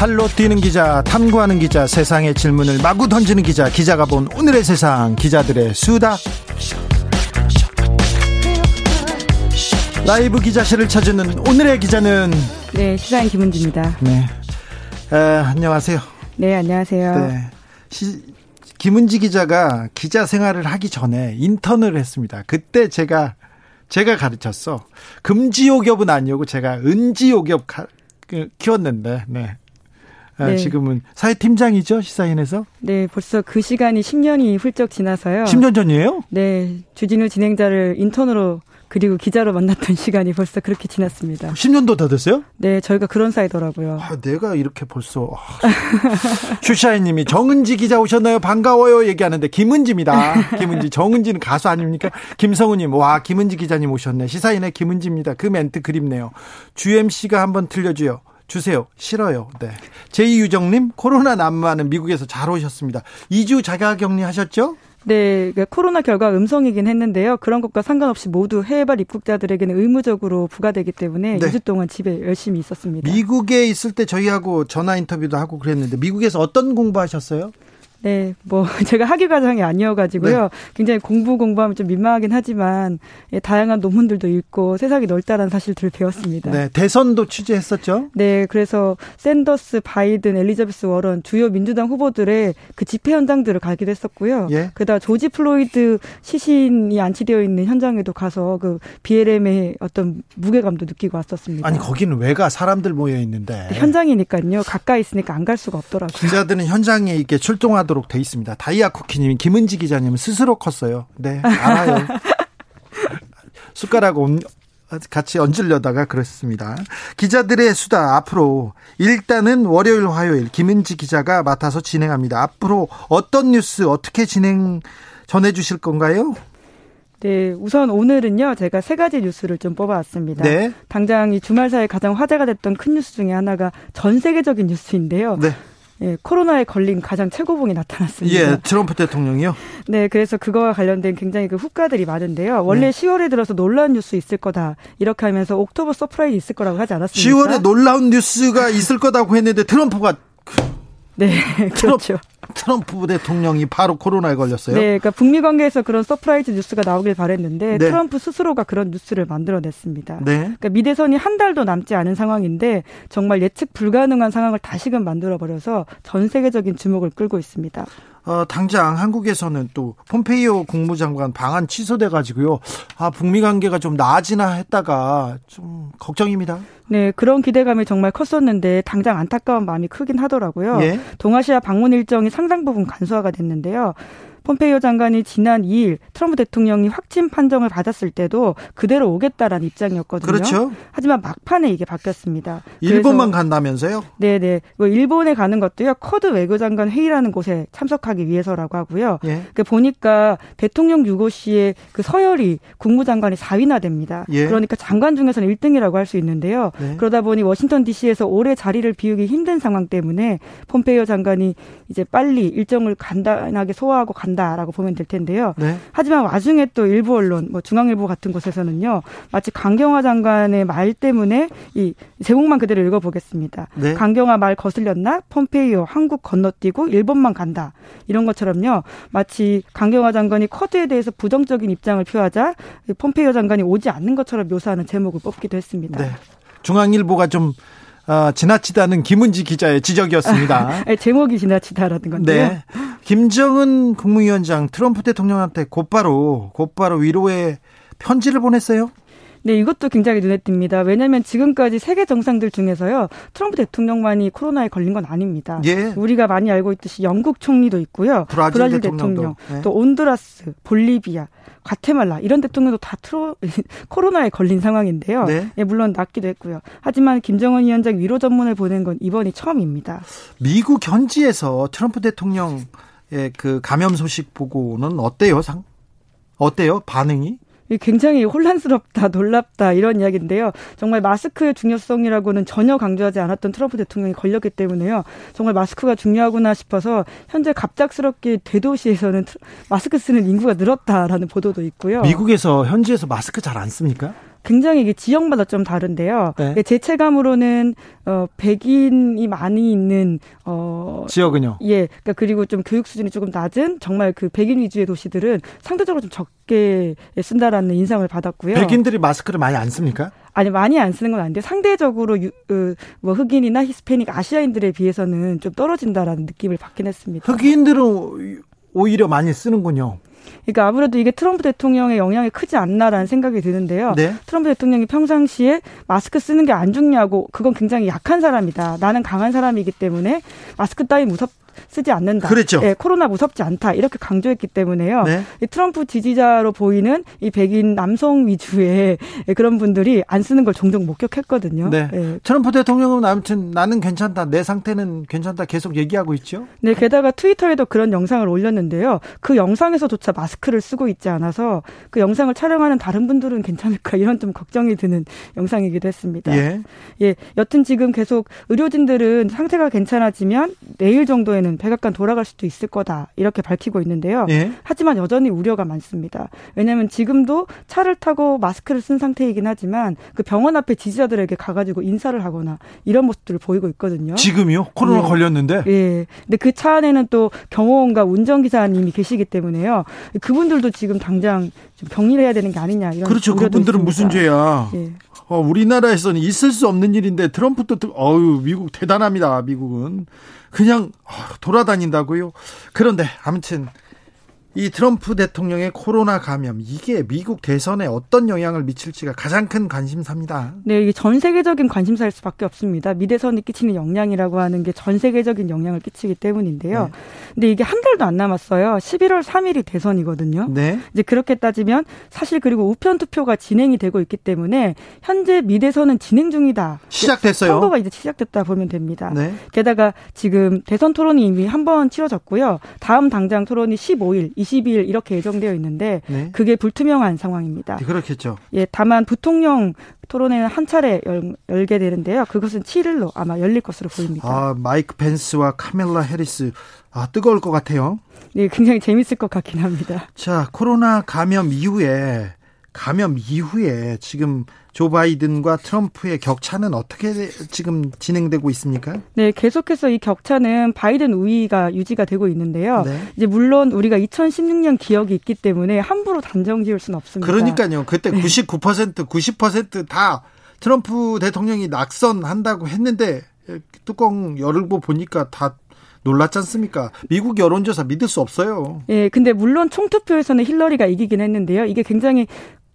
팔로 뛰는 기자, 탐구하는 기자, 세상의 질문을 마구 던지는 기자, 기자가 본 오늘의 세상, 기자들의 수다. 라이브 기자실을 찾는 오늘의 기자는 네, 시사인 김은지입니다. 네, 아, 안녕하세요. 네, 안녕하세요. 네, 시, 김은지 기자가 기자 생활을 하기 전에 인턴을 했습니다. 그때 제가 제가 가르쳤어. 금지옥엽은 아니고 제가 은지옥엽 그, 키웠는데, 네. 아, 네. 지금은 사회팀장이죠 시사인에서? 네, 벌써 그 시간이 10년이 훌쩍 지나서요. 10년 전이에요? 네, 주진우 진행자를 인턴으로 그리고 기자로 만났던 시간이 벌써 그렇게 지났습니다. 10년도 더 됐어요? 네, 저희가 그런 사이더라고요. 아, 내가 이렇게 벌써 슈샤이님이 정은지 기자 오셨나요? 반가워요 얘기하는데 김은지입니다. 김은지 정은지는 가수 아닙니까? 김성우님 와 김은지 기자님 오셨네. 시사인의 김은지입니다. 그 멘트 그립네요. 주엠씨가 한번 들려줘요. 주세요. 싫어요. 네. 제이유정님, 코로나 난무하는 미국에서 잘 오셨습니다. 2주 자가 격리 하셨죠? 네, 그러니까 코로나 결과 음성이긴 했는데요. 그런 것과 상관없이 모두 해외발 입국자들에게는 의무적으로 부과되기 때문에 네. 2주 동안 집에 열심히 있었습니다. 미국에 있을 때 저희하고 전화 인터뷰도 하고 그랬는데 미국에서 어떤 공부하셨어요? 네, 뭐 제가 학위 과정이 아니어가지고요. 네. 굉장히 공부 공부하면 좀 민망하긴 하지만 예, 다양한 논문들도 읽고 세상이 넓다라는 사실들을 배웠습니다. 네, 대선도 취재했었죠. 네, 그래서 샌더스, 바이든, 엘리자베스 워런 주요 민주당 후보들의 그 집회 현장들을 가기도 했었고요. 예. 게다가 조지 플로이드 시신이 안치되어 있는 현장에도 가서 그 BLM의 어떤 무게감도 느끼고 왔었습니다. 아니 거기는 왜가 사람들 모여 있는데 현장이니까요. 가까이 있으니까 안 갈 수가 없더라고요. 기자들은 현장에 이렇게 출동하다. 하도록 돼 있습니다. 다이아 쿠키님, 김은지 기자님은 스스로 컸어요. 네, 알아요. 숟가락 온, 같이 얹으려다가 그랬습니다. 기자들의 수다 앞으로 일단은 월요일 화요일 김은지 기자가 맡아서 진행합니다. 앞으로 어떤 뉴스 어떻게 진행 전해 주실 건가요? 네, 우선 오늘은요, 제가 세 가지 뉴스를 좀 뽑아왔습니다. 네. 당장 이 주말 사이 가장 화제가 됐던 큰 뉴스 중에 하나가 전 세계적인 뉴스인데요. 네. 예, 코로나에 걸린 가장 최고봉이 나타났습니다. 예, 트럼프 대통령이요? 네, 그래서 그거와 관련된 굉장히 그 후가들이 많은데요. 원래 네. 10월에 들어서 놀라운 뉴스 있을 거다. 이렇게 하면서 October surprise 있을 거라고 하지 않았습니까? 10월에 놀라운 뉴스가 있을 거다고 했는데 트럼프가 네, 그렇죠. 트럼프 대통령이 바로 코로나에 걸렸어요. 네, 그러니까 북미 관계에서 그런 surprise 뉴스가 나오길 바랬는데 네. 트럼프 스스로가 그런 뉴스를 만들어냈습니다. 네. 그러니까 미대선이 한 달도 남지 않은 상황인데 정말 예측 불가능한 상황을 다시금 만들어 버려서 전 세계적인 주목을 끌고 있습니다. 어, 당장 한국에서는 또 폼페이오 국무장관 방한 취소돼 가지고요. 아, 북미 관계가 좀 나아지나 했다가 좀 걱정입니다. 네, 그런 기대감이 정말 컸었는데 당장 안타까운 마음이 크긴 하더라고요. 예? 동아시아 방문 일정이 상당 부분 간소화가 됐는데요. 폼페이오 장관이 지난 2일 트럼프 대통령이 확진 판정을 받았을 때도 그대로 오겠다라는 입장이었거든요. 그렇죠. 하지만 막판에 이게 바뀌었습니다. 일본만 간다면서요? 네 네. 뭐 일본에 가는 것도요. 커드 외교장관 회의라는 곳에 참석하기 위해서라고 하고요. 예. 그 보니까 대통령 유고 씨의 그 서열이 국무장관이 4위나 됩니다. 예. 그러니까 장관 중에서는 1등이라고 할 수 있는데요. 네. 그러다 보니 워싱턴 DC에서 오래 자리를 비우기 힘든 상황 때문에 폼페이오 장관이 이제 빨리 일정을 간단하게 소화하고 간 다. 한다라고 보면 될 텐데요. 네. 하지만 와중에 또 일부 언론, 뭐 중앙일보 같은 곳에서는요, 마치 강경화 장관의 말 때문에 이 제목만 그대로 읽어보겠습니다. 네. 강경화 말 거슬렸나? 폼페이오 한국 건너뛰고 일본만 간다. 이런 것처럼요, 마치 강경화 장관이 쿼드에 대해서 부정적인 입장을 표하자 폼페이오 장관이 오지 않는 것처럼 묘사하는 제목을 뽑기도 했습니다. 네. 중앙일보가 좀 어, 지나치다는 김은지 기자의 지적이었습니다. 제목이 지나치다라는 건데요. 네. 김정은 국무위원장 트럼프 대통령한테 곧바로 곧바로 위로의 편지를 보냈어요. 네, 이것도 굉장히 눈에 띕니다. 왜냐하면 지금까지 세계 정상들 중에서요, 트럼프 대통령만이 코로나에 걸린 건 아닙니다. 예. 우리가 많이 알고 있듯이 영국 총리도 있고요, 브라질, 브라질 대통령, 네. 또 온두라스, 볼리비아, 과테말라 이런 대통령도 다 트로 코로나에 걸린 상황인데요. 네. 예, 물론 낫기도 했고요. 하지만 김정은 위원장 위로 전문을 보낸 건 이번이 처음입니다. 미국 현지에서 트럼프 대통령 그 감염 소식 보고는 어때요? 상 어때요? 반응이? 굉장히 혼란스럽다, 놀랍다 이런 이야기인데요. 정말 마스크의 중요성이라고는 전혀 강조하지 않았던 트럼프 대통령이 걸렸기 때문에요. 정말 마스크가 중요하구나 싶어서 현재 갑작스럽게 대도시에서는 마스크 쓰는 인구가 늘었다라는 보도도 있고요. 미국에서 현지에서 마스크 잘 안 씁니까? 굉장히 이게 지역마다 좀 다른데요. 네. 제 체감으로는 어 백인이 많이 있는 어 지역은요. 예. 그러니까 그리고 좀 교육 수준이 조금 낮은 정말 그 백인 위주의 도시들은 상대적으로 좀 적게 쓴다라는 인상을 받았고요. 백인들이 마스크를 많이 안 씁니까? 아니 많이 안 쓰는 건 아닌데 상대적으로 유, 어, 뭐 흑인이나 히스패닉 아시아인들에 비해서는 좀 떨어진다라는 느낌을 받긴 했습니다. 흑인들은 오히려 많이 쓰는군요. 그러니까 아무래도 이게 트럼프 대통령의 영향이 크지 않나라는 생각이 드는데요. 네. 트럼프 대통령이 평상시에 마스크 쓰는 게안 좋냐고 그건 굉장히 약한 사람이다. 나는 강한 사람이기 때문에 마스크 따위 무섭 쓰지 않는다. 그렇죠. 예, 코로나 무섭지 않다. 이렇게 강조했기 때문에요. 네. 이 트럼프 지지자로 보이는 이 백인 남성 위주의 그런 분들이 안 쓰는 걸 종종 목격했거든요. 네. 예. 트럼프 대통령은 아무튼 나는 괜찮다. 내 상태는 괜찮다. 계속 얘기하고 있죠. 네, 게다가 트위터에도 그런 영상을 올렸는데요. 그 영상에서조차 마스크를 쓰고 있지 않아서 그 영상을 촬영하는 다른 분들은 괜찮을까 이런 좀 걱정이 드는 영상이기도 했습니다. 예. 예. 여튼 지금 계속 의료진들은 상태가 괜찮아지면 내일 정도에 경우에는 백악관 돌아갈 수도 있을 거다 이렇게 밝히고 있는데요. 예? 하지만 여전히 우려가 많습니다. 왜냐하면 지금도 차를 타고 마스크를 쓴 상태이긴 하지만 그 병원 앞에 지지자들에게 가가지고 인사를 하거나 이런 모습들을 보이고 있거든요. 지금요? 코로나 예. 걸렸는데? 예. 근데 그 차 안에는 또 경호원과 운전기사님이 계시기 때문에요. 그분들도 지금 당장 좀 격리를 해야 되는 게 아니냐 이런 그렇죠. 그분들은 있습니다. 무슨 죄야? 예. 어, 우리나라에서는 있을 수 없는 일인데 트럼프도 어유 미국 대단합니다. 미국은 그냥 어, 돌아다닌다고요. 그런데 아무튼 이 트럼프 대통령의 코로나 감염 이게 미국 대선에 어떤 영향을 미칠지가 가장 큰 관심사입니다. 네, 이게 전 세계적인 관심사일 수밖에 없습니다. 미 대선이 끼치는 영향이라고 하는 게 전 세계적인 영향을 끼치기 때문인데요. 네. 근데 이게 한 달도 안 남았어요. 11월 3일이 대선이거든요. 네. 이제 그렇게 따지면 사실 그리고 우편 투표가 진행이 되고 있기 때문에 현재 미 대선은 진행 중이다. 시작됐어요. 선거가 이제 시작됐다 보면 됩니다. 네. 게다가 지금 대선 토론이 이미 한 번 치러졌고요. 다음 당장 토론이 15일 20일 이렇게 예정되어 있는데 네. 그게 불투명한 상황입니다. 네, 그렇겠죠. 예, 다만 부통령 토론회는 한 차례 열, 게 되는데요. 그것은 7일로 아마 열릴 것으로 보입니다. 아, 마이크 펜스와 카멜라 해리스 아, 뜨거울 것 같아요. 네, 굉장히 재밌을 것 같긴 합니다. 자, 코로나 감염 이후에 감염 이후에 지금 조 바이든과 트럼프의 격차는 어떻게 지금 진행되고 있습니까? 네, 계속해서 이 격차는 바이든 우위가 유지가 되고 있는데요. 네. 이제 물론 우리가 2016년 기억이 있기 때문에 함부로 단정 지을 수는 없습니다. 그러니까요. 그때 99% 90%다 트럼프 대통령이 낙선한다고 했는데 뚜껑 열고 보니까 다 놀랐지 않습니까? 미국 여론조사 믿을 수 없어요. 예, 근데 물론 총투표에서는 힐러리가 이기긴 했는데요. 이게 굉장히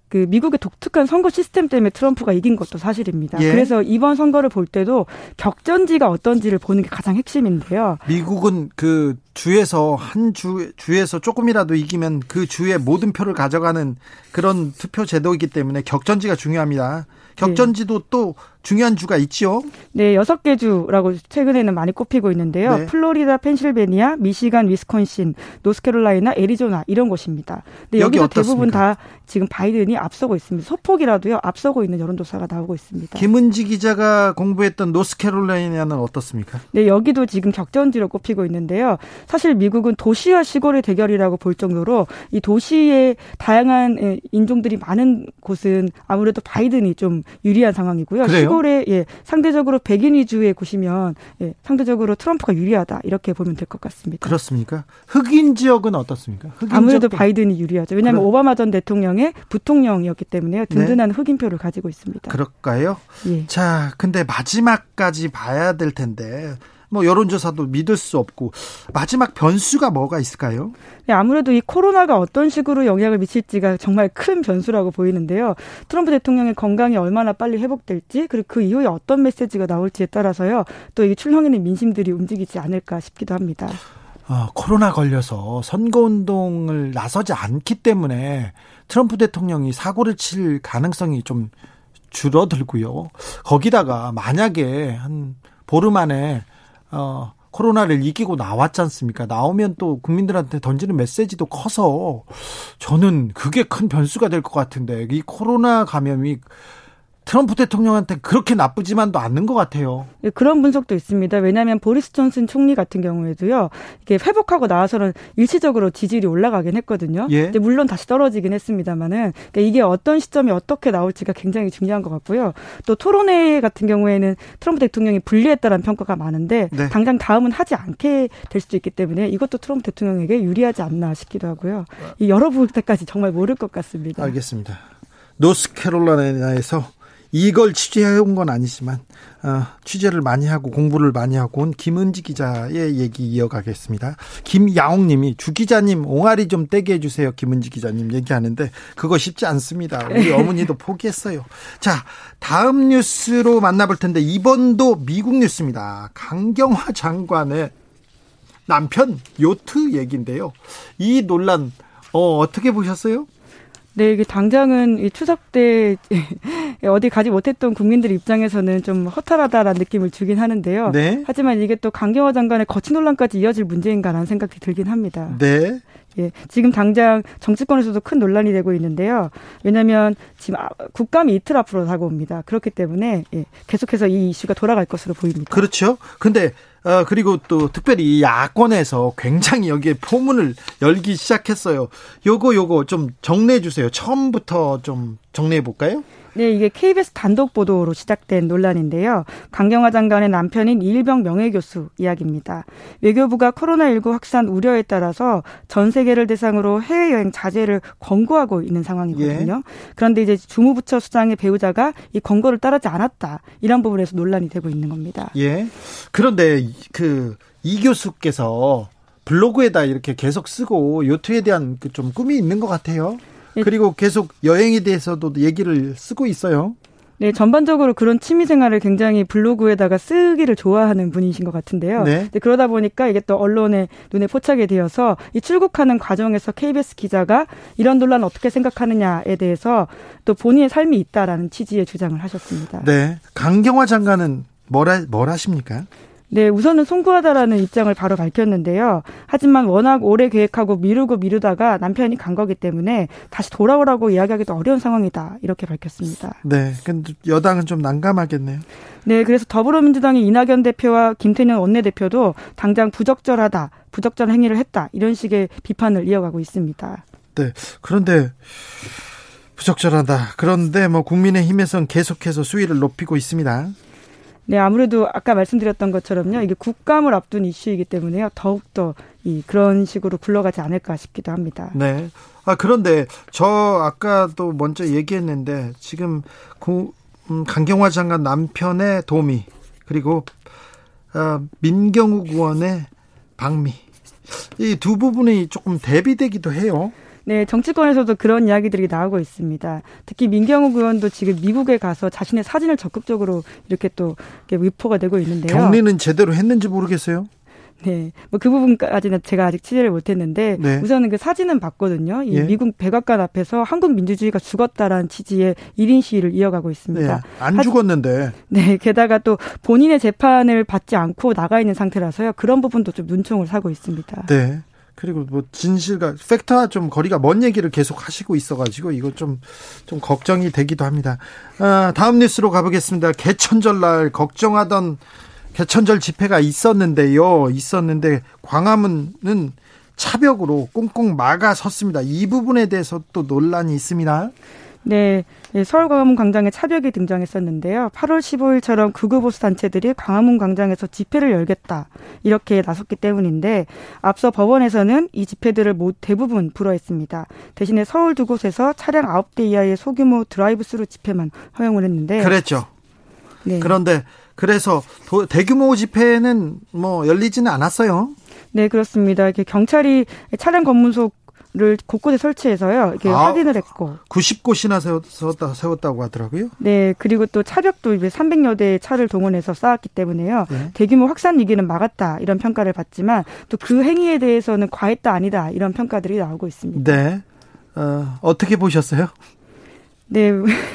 그 미국의 독특한 선거 시스템 때문에 트럼프가 이긴 것도 사실입니다. 예. 그래서 이번 선거를 볼 때도 격전지가 어떤지를 보는 게 가장 핵심인데요. 미국은 그 주에서 한 주 주에서 조금이라도 이기면 그 주의 모든 표를 가져가는 그런 투표 제도이기 때문에 격전지가 중요합니다. 격전지도 네. 또 중요한 주가 있죠. 네, 여섯 개 주라고 최근에는 많이 꼽히고 있는데요. 네. 플로리다, 펜실베니아, 미시간, 위스콘신, 노스캐롤라이나, 애리조나 이런 곳입니다. 근데 여기 여기도 대부분 다 지금 바이든이 앞서고 있습니다. 소폭이라도요 앞서고 있는 여론조사가 나오고 있습니다. 김은지 기자가 공부했던 노스캐롤라이나는 어떻습니까? 네, 여기도 지금 격전지로 꼽히고 있는데요. 사실 미국은 도시와 시골의 대결이라고 볼 정도로 이 도시에 다양한 인종들이 많은 곳은 아무래도 바이든이 좀 유리한 상황이고요. 그래요? 시골에 예, 상대적으로 백인 위주의 곳이면 예, 상대적으로 트럼프가 유리하다 이렇게 보면 될 것 같습니다. 그렇습니까? 흑인 지역은 어떻습니까? 흑인 아무래도 지역도... 바이든이 유리하죠. 왜냐하면 그래. 오바마 전 대통령의 부통령이었기 때문에요. 든든한 네. 흑인표를 가지고 있습니다. 그럴까요? 예. 자, 근데 마지막까지 봐야 될 텐데 뭐 여론조사도 믿을 수 없고 마지막 변수가 뭐가 있을까요? 네, 아무래도 이 코로나가 어떤 식으로 영향을 미칠지가 정말 큰 변수라고 보이는데요. 트럼프 대통령의 건강이 얼마나 빨리 회복될지 그리고 그 이후에 어떤 메시지가 나올지에 따라서요. 또 이 출렁이는 민심들이 움직이지 않을까 싶기도 합니다. 어, 코로나 걸려서 선거운동을 나서지 않기 때문에 트럼프 대통령이 사고를 칠 가능성이 좀 줄어들고요. 거기다가 만약에 한 보름 안에 어, 코로나를 이기고 나왔지 않습니까? 나오면 또 국민들한테 던지는 메시지도 커서 저는 그게 큰 변수가 될 것 같은데 이 코로나 감염이 트럼프 대통령한테 그렇게 나쁘지만도 않는 것 같아요. 네, 그런 분석도 있습니다. 왜냐하면 보리스 존슨 총리 같은 경우에도요, 이게 회복하고 나와서는 일시적으로 지지율이 올라가긴 했거든요. 예. 물론 다시 떨어지긴 했습니다만은 그러니까 이게 어떤 시점이 어떻게 나올지가 굉장히 중요한 것 같고요. 또 토론회 같은 경우에는 트럼프 대통령이 불리했다는 평가가 많은데 네. 당장 다음은 하지 않게 될 수도 있기 때문에 이것도 트럼프 대통령에게 유리하지 않나 싶기도 하고요. 이 열어볼 때까지 정말 모를 것 같습니다. 알겠습니다. 노스캐롤라이나에서 이걸 취재해 온 건 아니지만 어, 취재를 많이 하고 공부를 많이 하고 온 김은지 기자의 얘기 이어가겠습니다. 김야옥님이 주 기자님 옹알이 좀 떼게 해주세요. 김은지 기자님 얘기하는데 그거 쉽지 않습니다. 우리 어머니도 포기했어요. 자 다음 뉴스로 만나볼 텐데 이번도 미국 뉴스입니다. 강경화 장관의 남편 요트 얘기인데요. 이 논란 어, 어떻게 보셨어요? 네, 이게 당장은 이 추석 때 어디 가지 못했던 국민들 입장에서는 좀 허탈하다라는 느낌을 주긴 하는데요. 네. 하지만 이게 또 강경화 장관의 거친 논란까지 이어질 문제인가라는 생각이 들긴 합니다. 네. 예, 지금 당장 정치권에서도 큰 논란이 되고 있는데요. 왜냐하면 지금 아, 국감이 이틀 앞으로 다가옵니다. 그렇기 때문에 예, 계속해서 이 이슈가 돌아갈 것으로 보입니다. 그렇죠. 근데 어, 그리고 또 특별히 야권에서 굉장히 여기에 포문을 열기 시작했어요. 요거 요거 좀 정리해 주세요. 처음부터 좀 정리해 볼까요? 네, 이게 KBS 단독 보도로 시작된 논란인데요. 강경화 장관의 남편인 이일병 명예교수 이야기입니다. 외교부가 코로나19 확산 우려에 따라서 전 세계를 대상으로 해외여행 자제를 권고하고 있는 상황이거든요. 예. 그런데 이제 주무부처 수장의 배우자가 이 권고를 따르지 않았다. 이런 부분에서 논란이 되고 있는 겁니다. 예. 그런데 그 이 교수께서 블로그에다 이렇게 계속 쓰고 요트에 대한 그좀 꿈이 있는 것 같아요. 예. 그리고 계속 여행에 대해서도 얘기를 쓰고 있어요. 네, 전반적으로 그런 취미 생활을 굉장히 블로그에다가 쓰기를 좋아하는 분이신 것 같은데요. 네. 그러다 보니까 이게 또 언론의 눈에 포착이 되어서 이 출국하는 과정에서 KBS 기자가 이런 논란 어떻게 생각하느냐에 대해서 또 본인의 삶이 있다라는 취지의 주장을 하셨습니다. 네. 강경화 장관은 뭐라, 뭘 하십니까? 네, 우선은 송구하다라는 입장을 바로 밝혔는데요. 하지만 워낙 오래 계획하고 미루고 미루다가 남편이 간 거기 때문에 다시 돌아오라고 이야기하기도 어려운 상황이다. 이렇게 밝혔습니다. 네, 근데 여당은 좀 난감하겠네요. 네, 그래서 더불어민주당의 이낙연 대표와 김태년 원내대표도 당장 부적절하다, 부적절한 행위를 했다. 이런 식의 비판을 이어가고 있습니다. 네, 그런데 부적절하다. 그런데 뭐 국민의힘에서는 계속해서 수위를 높이고 있습니다. 네, 아무래도 아까 말씀드렸던 것처럼요. 이게 국감을 앞둔 이슈이기 때문에요. 더욱더 이 그런 식으로 굴러가지 않을까 싶기도 합니다. 네. 아, 그런데 저 아까도 먼저 얘기했는데 지금 고, 음, 강경화 장관 남편의 도미 그리고 어, 민경욱 의원의 방미 이 두 부분이 조금 대비되기도 해요. 네, 정치권에서도 그런 이야기들이 나오고 있습니다. 특히 민경욱 의원도 지금 미국에 가서 자신의 사진을 적극적으로 이렇게 또 이렇게 위포가 되고 있는데요. 격리는 제대로 했는지 모르겠어요. 네. 뭐 그 부분까지는 제가 아직 취재를 못 했는데 네. 우선은 그 사진은 봤거든요. 이 예. 미국 백악관 앞에서 한국 민주주의가 죽었다라는 취지의 1인 시위를 이어가고 있습니다. 네. 안 죽었는데. 네. 게다가 또 본인의 재판을 받지 않고 나가 있는 상태라서요. 그런 부분도 좀 눈총을 사고 있습니다. 네. 그리고 뭐 진실과 팩트와 좀 거리가 먼 얘기를 계속 하시고 있어가지고 이거 좀좀 걱정이 되기도 합니다. 아, 다음 뉴스로 가보겠습니다. 개천절 날 걱정하던 개천절 집회가 있었는데요. 있었는데 광화문은 차벽으로 꽁꽁 막아 섰습니다. 이 부분에 대해서 또 논란이 있습니다. 네, 네, 서울 광화문 광장에 차벽이 등장했었는데요. 8월 15일처럼 극우보수 단체들이 광화문 광장에서 집회를 열겠다 이렇게 나섰기 때문인데 앞서 법원에서는 이 집회들을 모 대부분 불허했습니다. 대신에 서울 두 곳에서 차량 9대 이하의 소규모 드라이브스루 집회만 허용을 했는데 그랬죠. 네. 그런데 그래서 대규모 집회는 뭐 열리지는 않았어요. 네, 그렇습니다. 이렇게 경찰이 차량 검문소 를 곳곳에 설치해서요. 이렇게 아, 확인을 했고 90곳이나 세웠다 세웠다고 하더라고요. 네, 그리고 또 차벽도 이제 300여 대의 차를 동원해서 쌓았기 때문에요. 네. 대규모 확산 위기는 막았다 이런 평가를 받지만 또 그 행위에 대해서는 과했다 아니다 이런 평가들이 나오고 있습니다. 네, 어, 어떻게 보셨어요? 네,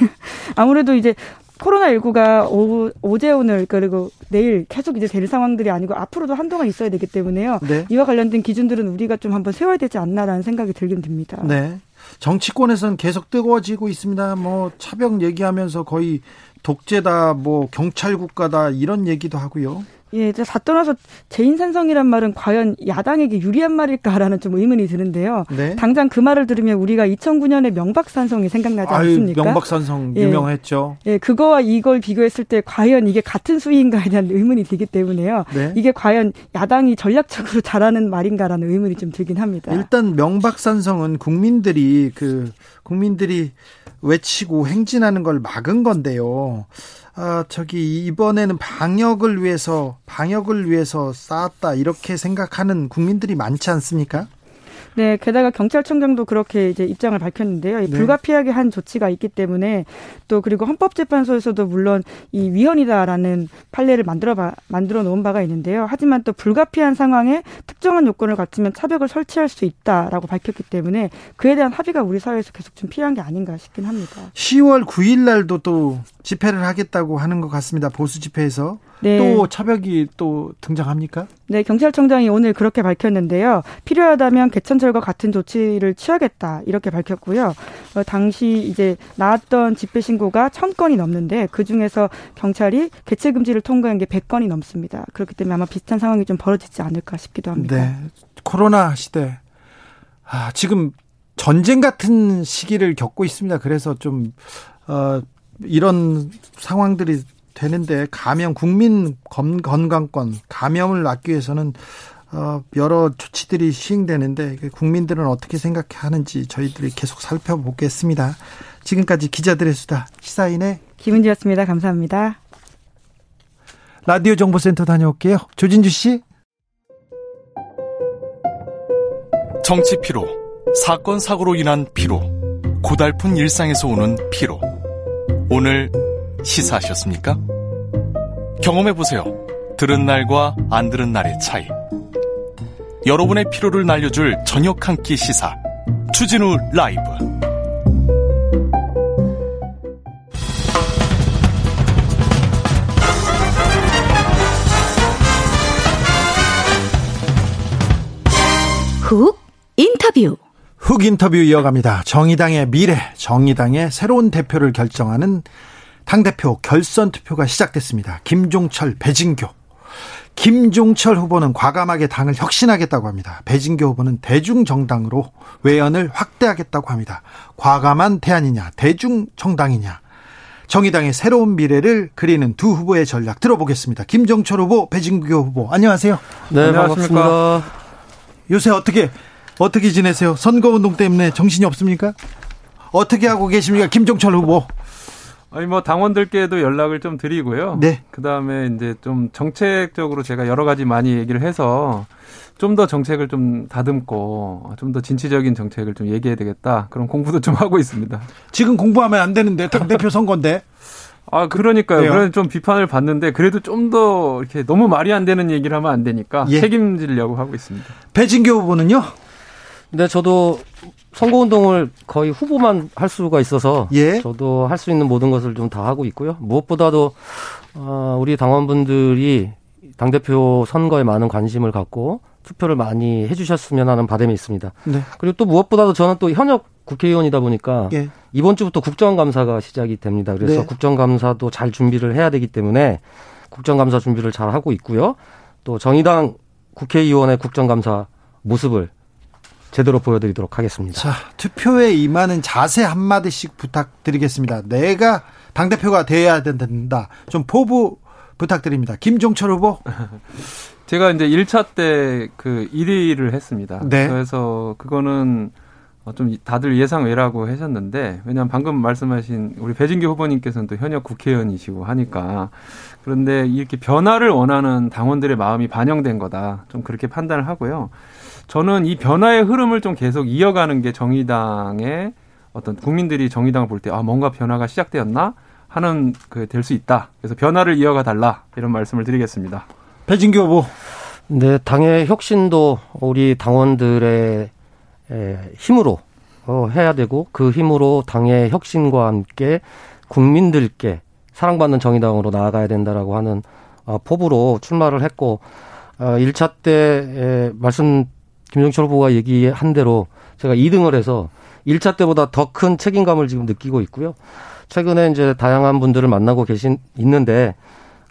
아무래도 이제 코로나19가 오, 어제 오늘 그리고 내일 계속 이제 될 상황들이 아니고 앞으로도 한동안 있어야 되기 때문에요. 네. 이와 관련된 기준들은 우리가 좀 한번 세워야 되지 않나라는 생각이 들긴 듭니다. 네. 정치권에서는 계속 뜨거워지고 있습니다. 뭐 차벽 얘기하면서 거의 독재다, 뭐 경찰 국가다 이런 얘기도 하고요. 예, 다 떠나서 재인산성이란 말은 과연 야당에게 유리한 말일까라는 좀 의문이 드는데요. 네? 당장 그 말을 들으면 우리가 2009년에 명박산성이 생각나지 않습니까? 아유, 명박산성 예. 유명했죠. 예, 그거와 이걸 비교했을 때 과연 이게 같은 수위인가에 대한 의문이 들기 때문에요. 네? 이게 과연 야당이 전략적으로 잘하는 말인가라는 의문이 좀 들긴 합니다. 일단 명박산성은 국민들이 그 국민들이 외치고 행진하는 걸 막은 건데요. 아, 저기 이번에는 방역을 위해서 방역을 위해서 쌓았다 이렇게 생각하는 국민들이 많지 않습니까? 네, 게다가 경찰청장도 그렇게 이제 입장을 밝혔는데요. 네. 불가피하게 한 조치가 있기 때문에 또 그리고 헌법재판소에서도 물론 이 위헌이다라는 판례를 만들어 봐, 만들어 놓은 바가 있는데요. 하지만 또 불가피한 상황에 특정한 요건을 갖추면 차벽을 설치할 수 있다라고 밝혔기 때문에 그에 대한 합의가 우리 사회에서 계속 좀 필요한 게 아닌가 싶긴 합니다. 10월 9일 날도 또 집회를 하겠다고 하는 것 같습니다. 보수 집회에서. 네. 또 차벽이 또 등장합니까? 네, 경찰청장이 오늘 그렇게 밝혔는데요. 필요하다면 개천절 과 같은 조치를 취하겠다 이렇게 밝혔고요. 어, 당시 이제 나왔던 집회 신고가 천 건이 넘는데 그 중에서 경찰이 개체 금지를 통과한 게 백 건이 넘습니다. 그렇기 때문에 아마 비슷한 상황이 좀 벌어지지 않을까 싶기도 합니다. 네, 코로나 시대. 아, 지금 전쟁 같은 시기를 겪고 있습니다. 그래서 좀 어, 이런 상황들이 되는데 감염 국민 건강권 감염을 막기 위해서는 어, 여러 조치들이 시행되는데 국민들은 어떻게 생각하는지 저희들이 계속 살펴보겠습니다. 지금까지 기자들의 수다 시사인의 김은지였습니다. 감사합니다. 라디오 정보센터 다녀올게요. 조진주 씨. 정치 피로, 사건 사고로 인한 피로, 고달픈 일상에서 오는 피로. 오늘 시사하셨습니까? 경험해 보세요. 들은 날과 안 들은 날의 차이. 여러분의 피로를 날려줄 저녁 한 끼 시사. 추진우 라이브. 훅 인터뷰. 훅 인터뷰 이어갑니다. 정의당의 미래, 정의당의 새로운 대표를 결정하는 당대표 결선 투표가 시작됐습니다. 김종철, 배진교. 김종철 후보는 과감하게 당을 혁신하겠다고 합니다. 배진교 후보는 대중정당으로 외연을 확대하겠다고 합니다. 과감한 대안이냐, 대중정당이냐. 정의당의 새로운 미래를 그리는 두 후보의 전략 들어보겠습니다. 김종철 후보, 배진교 후보, 안녕하세요. 네, 안녕하십니까. 반갑습니다. 요새 어떻게, 어떻게 지내세요? 선거운동 때문에 정신이 없습니까? 어떻게 하고 계십니까? 김종철 후보. 아니 뭐 당원들께도 연락을 좀 드리고요. 네. 그다음에 이제 좀 정책적으로 제가 여러 가지 많이 얘기를 해서 좀 더 정책을 좀 다듬고 좀 더 진취적인 정책을 좀 얘기해야 되겠다. 그런 공부도 좀 하고 있습니다. 지금 공부하면 안 되는데 당 대표 선거인데. 아 그러니까요. 그래서 좀 비판을 받는데 그래도 좀 더 이렇게 너무 말이 안 되는 얘기를 하면 안 되니까 예. 책임지려고 하고 있습니다. 배진교 후보는요? 네, 저도 선거운동을 거의 후보만 할 수가 있어서 예? 저도 할 수 있는 모든 것을 좀 다 하고 있고요. 무엇보다도 어, 우리 당원분들이 당대표 선거에 많은 관심을 갖고 투표를 많이 해주셨으면 하는 바람이 있습니다. 네. 그리고 또 무엇보다도 저는 또 현역 국회의원이다 보니까 예. 이번 주부터 국정감사가 시작이 됩니다. 그래서 네. 국정감사도 잘 준비를 해야 되기 때문에 국정감사 준비를 잘 하고 있고요. 또 정의당 국회의원의 국정감사 모습을 제대로 보여드리도록 하겠습니다. 자, 투표에 임하는 자세 한마디씩 부탁드리겠습니다. 내가 당대표가 돼야 된다. 좀 포부 부탁드립니다. 김종철 후보. 제가 이제 1차 때 그 1위를 했습니다. 네. 그래서 그거는 좀 다들 예상 외라고 하셨는데 왜냐하면 방금 말씀하신 우리 배진규 후보님께서는 또 현역 국회의원이시고 하니까 그런데 이렇게 변화를 원하는 당원들의 마음이 반영된 거다. 좀 그렇게 판단을 하고요. 저는 이 변화의 흐름을 좀 계속 이어가는 게 정의당의 어떤 국민들이 정의당을 볼 때 아 뭔가 변화가 시작되었나 하는 그 될 수 있다. 그래서 변화를 이어가 달라 이런 말씀을 드리겠습니다. 배진규 후보. 네, 당의 혁신도 우리 당원들의 힘으로 어, 해야 되고 그 힘으로 당의 혁신과 함께 국민들께 사랑받는 정의당으로 나아가야 된다라고 하는 어, 포부로 출마를 했고 어, 1차 때 말씀 김종철 후보가 얘기한 대로 제가 2등을 해서 1차 때보다 더 큰 책임감을 지금 느끼고 있고요. 최근에 이제 다양한 분들을 만나고 계신 있는데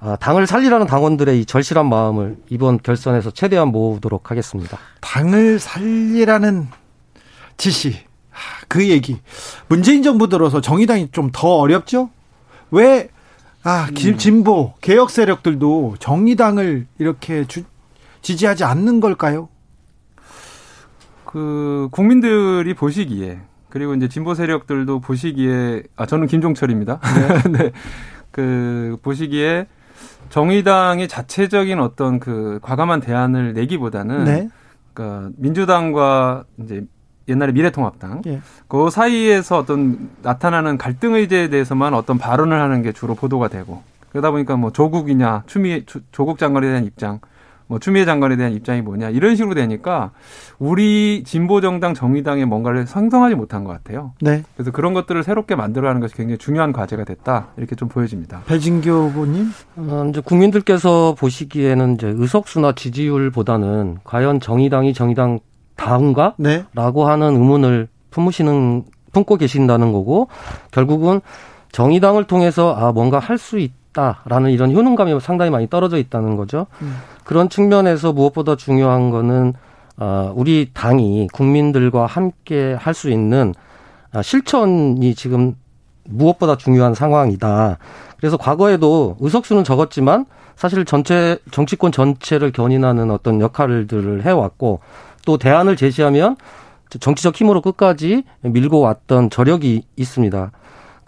아, 당을 살리라는 당원들의 이 절실한 마음을 이번 결선에서 최대한 모으도록 하겠습니다. 당을 살리라는 지시, 그 얘기. 문재인 정부 들어서 정의당이 좀 더 어렵죠? 왜, 아, 음. 진보, 개혁 세력들도 정의당을 이렇게 주, 지지하지 않는 걸까요? 그, 국민들이 보시기에, 그리고 이제 진보 세력들도 보시기에, 아, 저는 김종철입니다. 네. 네. 그, 보시기에, 정의당의 자체적인 어떤 그 과감한 대안을 내기보다는 네. 그러니까 민주당과 이제 옛날에 미래통합당 예. 그 사이에서 어떤 나타나는 갈등 의제에 대해서만 어떤 발언을 하는 게 주로 보도가 되고 그러다 보니까 뭐 조국이냐 추미 조국 장관에 대한 입장 뭐 추미애 장관에 대한 입장이 뭐냐 이런 식으로 되니까 우리 진보 정당 정의당의 뭔가를 상성하지 못한 것 같아요. 네. 그래서 그런 것들을 새롭게 만들어가는 것이 굉장히 중요한 과제가 됐다 이렇게 좀 보여집니다. 배진교 후보님, 어, 이제 국민들께서 보시기에는 이제 의석수나 지지율보다는 과연 정의당이 정의당 다운가? 네. 라고 하는 의문을 품으시는 품고 계신다는 거고 결국은 정의당을 통해서 아 뭔가 할 수 있 다라는 이런 효능감이 상당히 많이 떨어져 있다는 거죠. 음. 그런 측면에서 무엇보다 중요한 거는 어, 우리 당이 국민들과 함께 할 수 있는 아, 실천이 지금 무엇보다 중요한 상황이다. 그래서 과거에도 의석수는 적었지만 사실 전체 정치권 전체를 견인하는 어떤 역할들을 해왔고 또 대안을 제시하면 정치적 힘으로 끝까지 밀고 왔던 저력이 있습니다.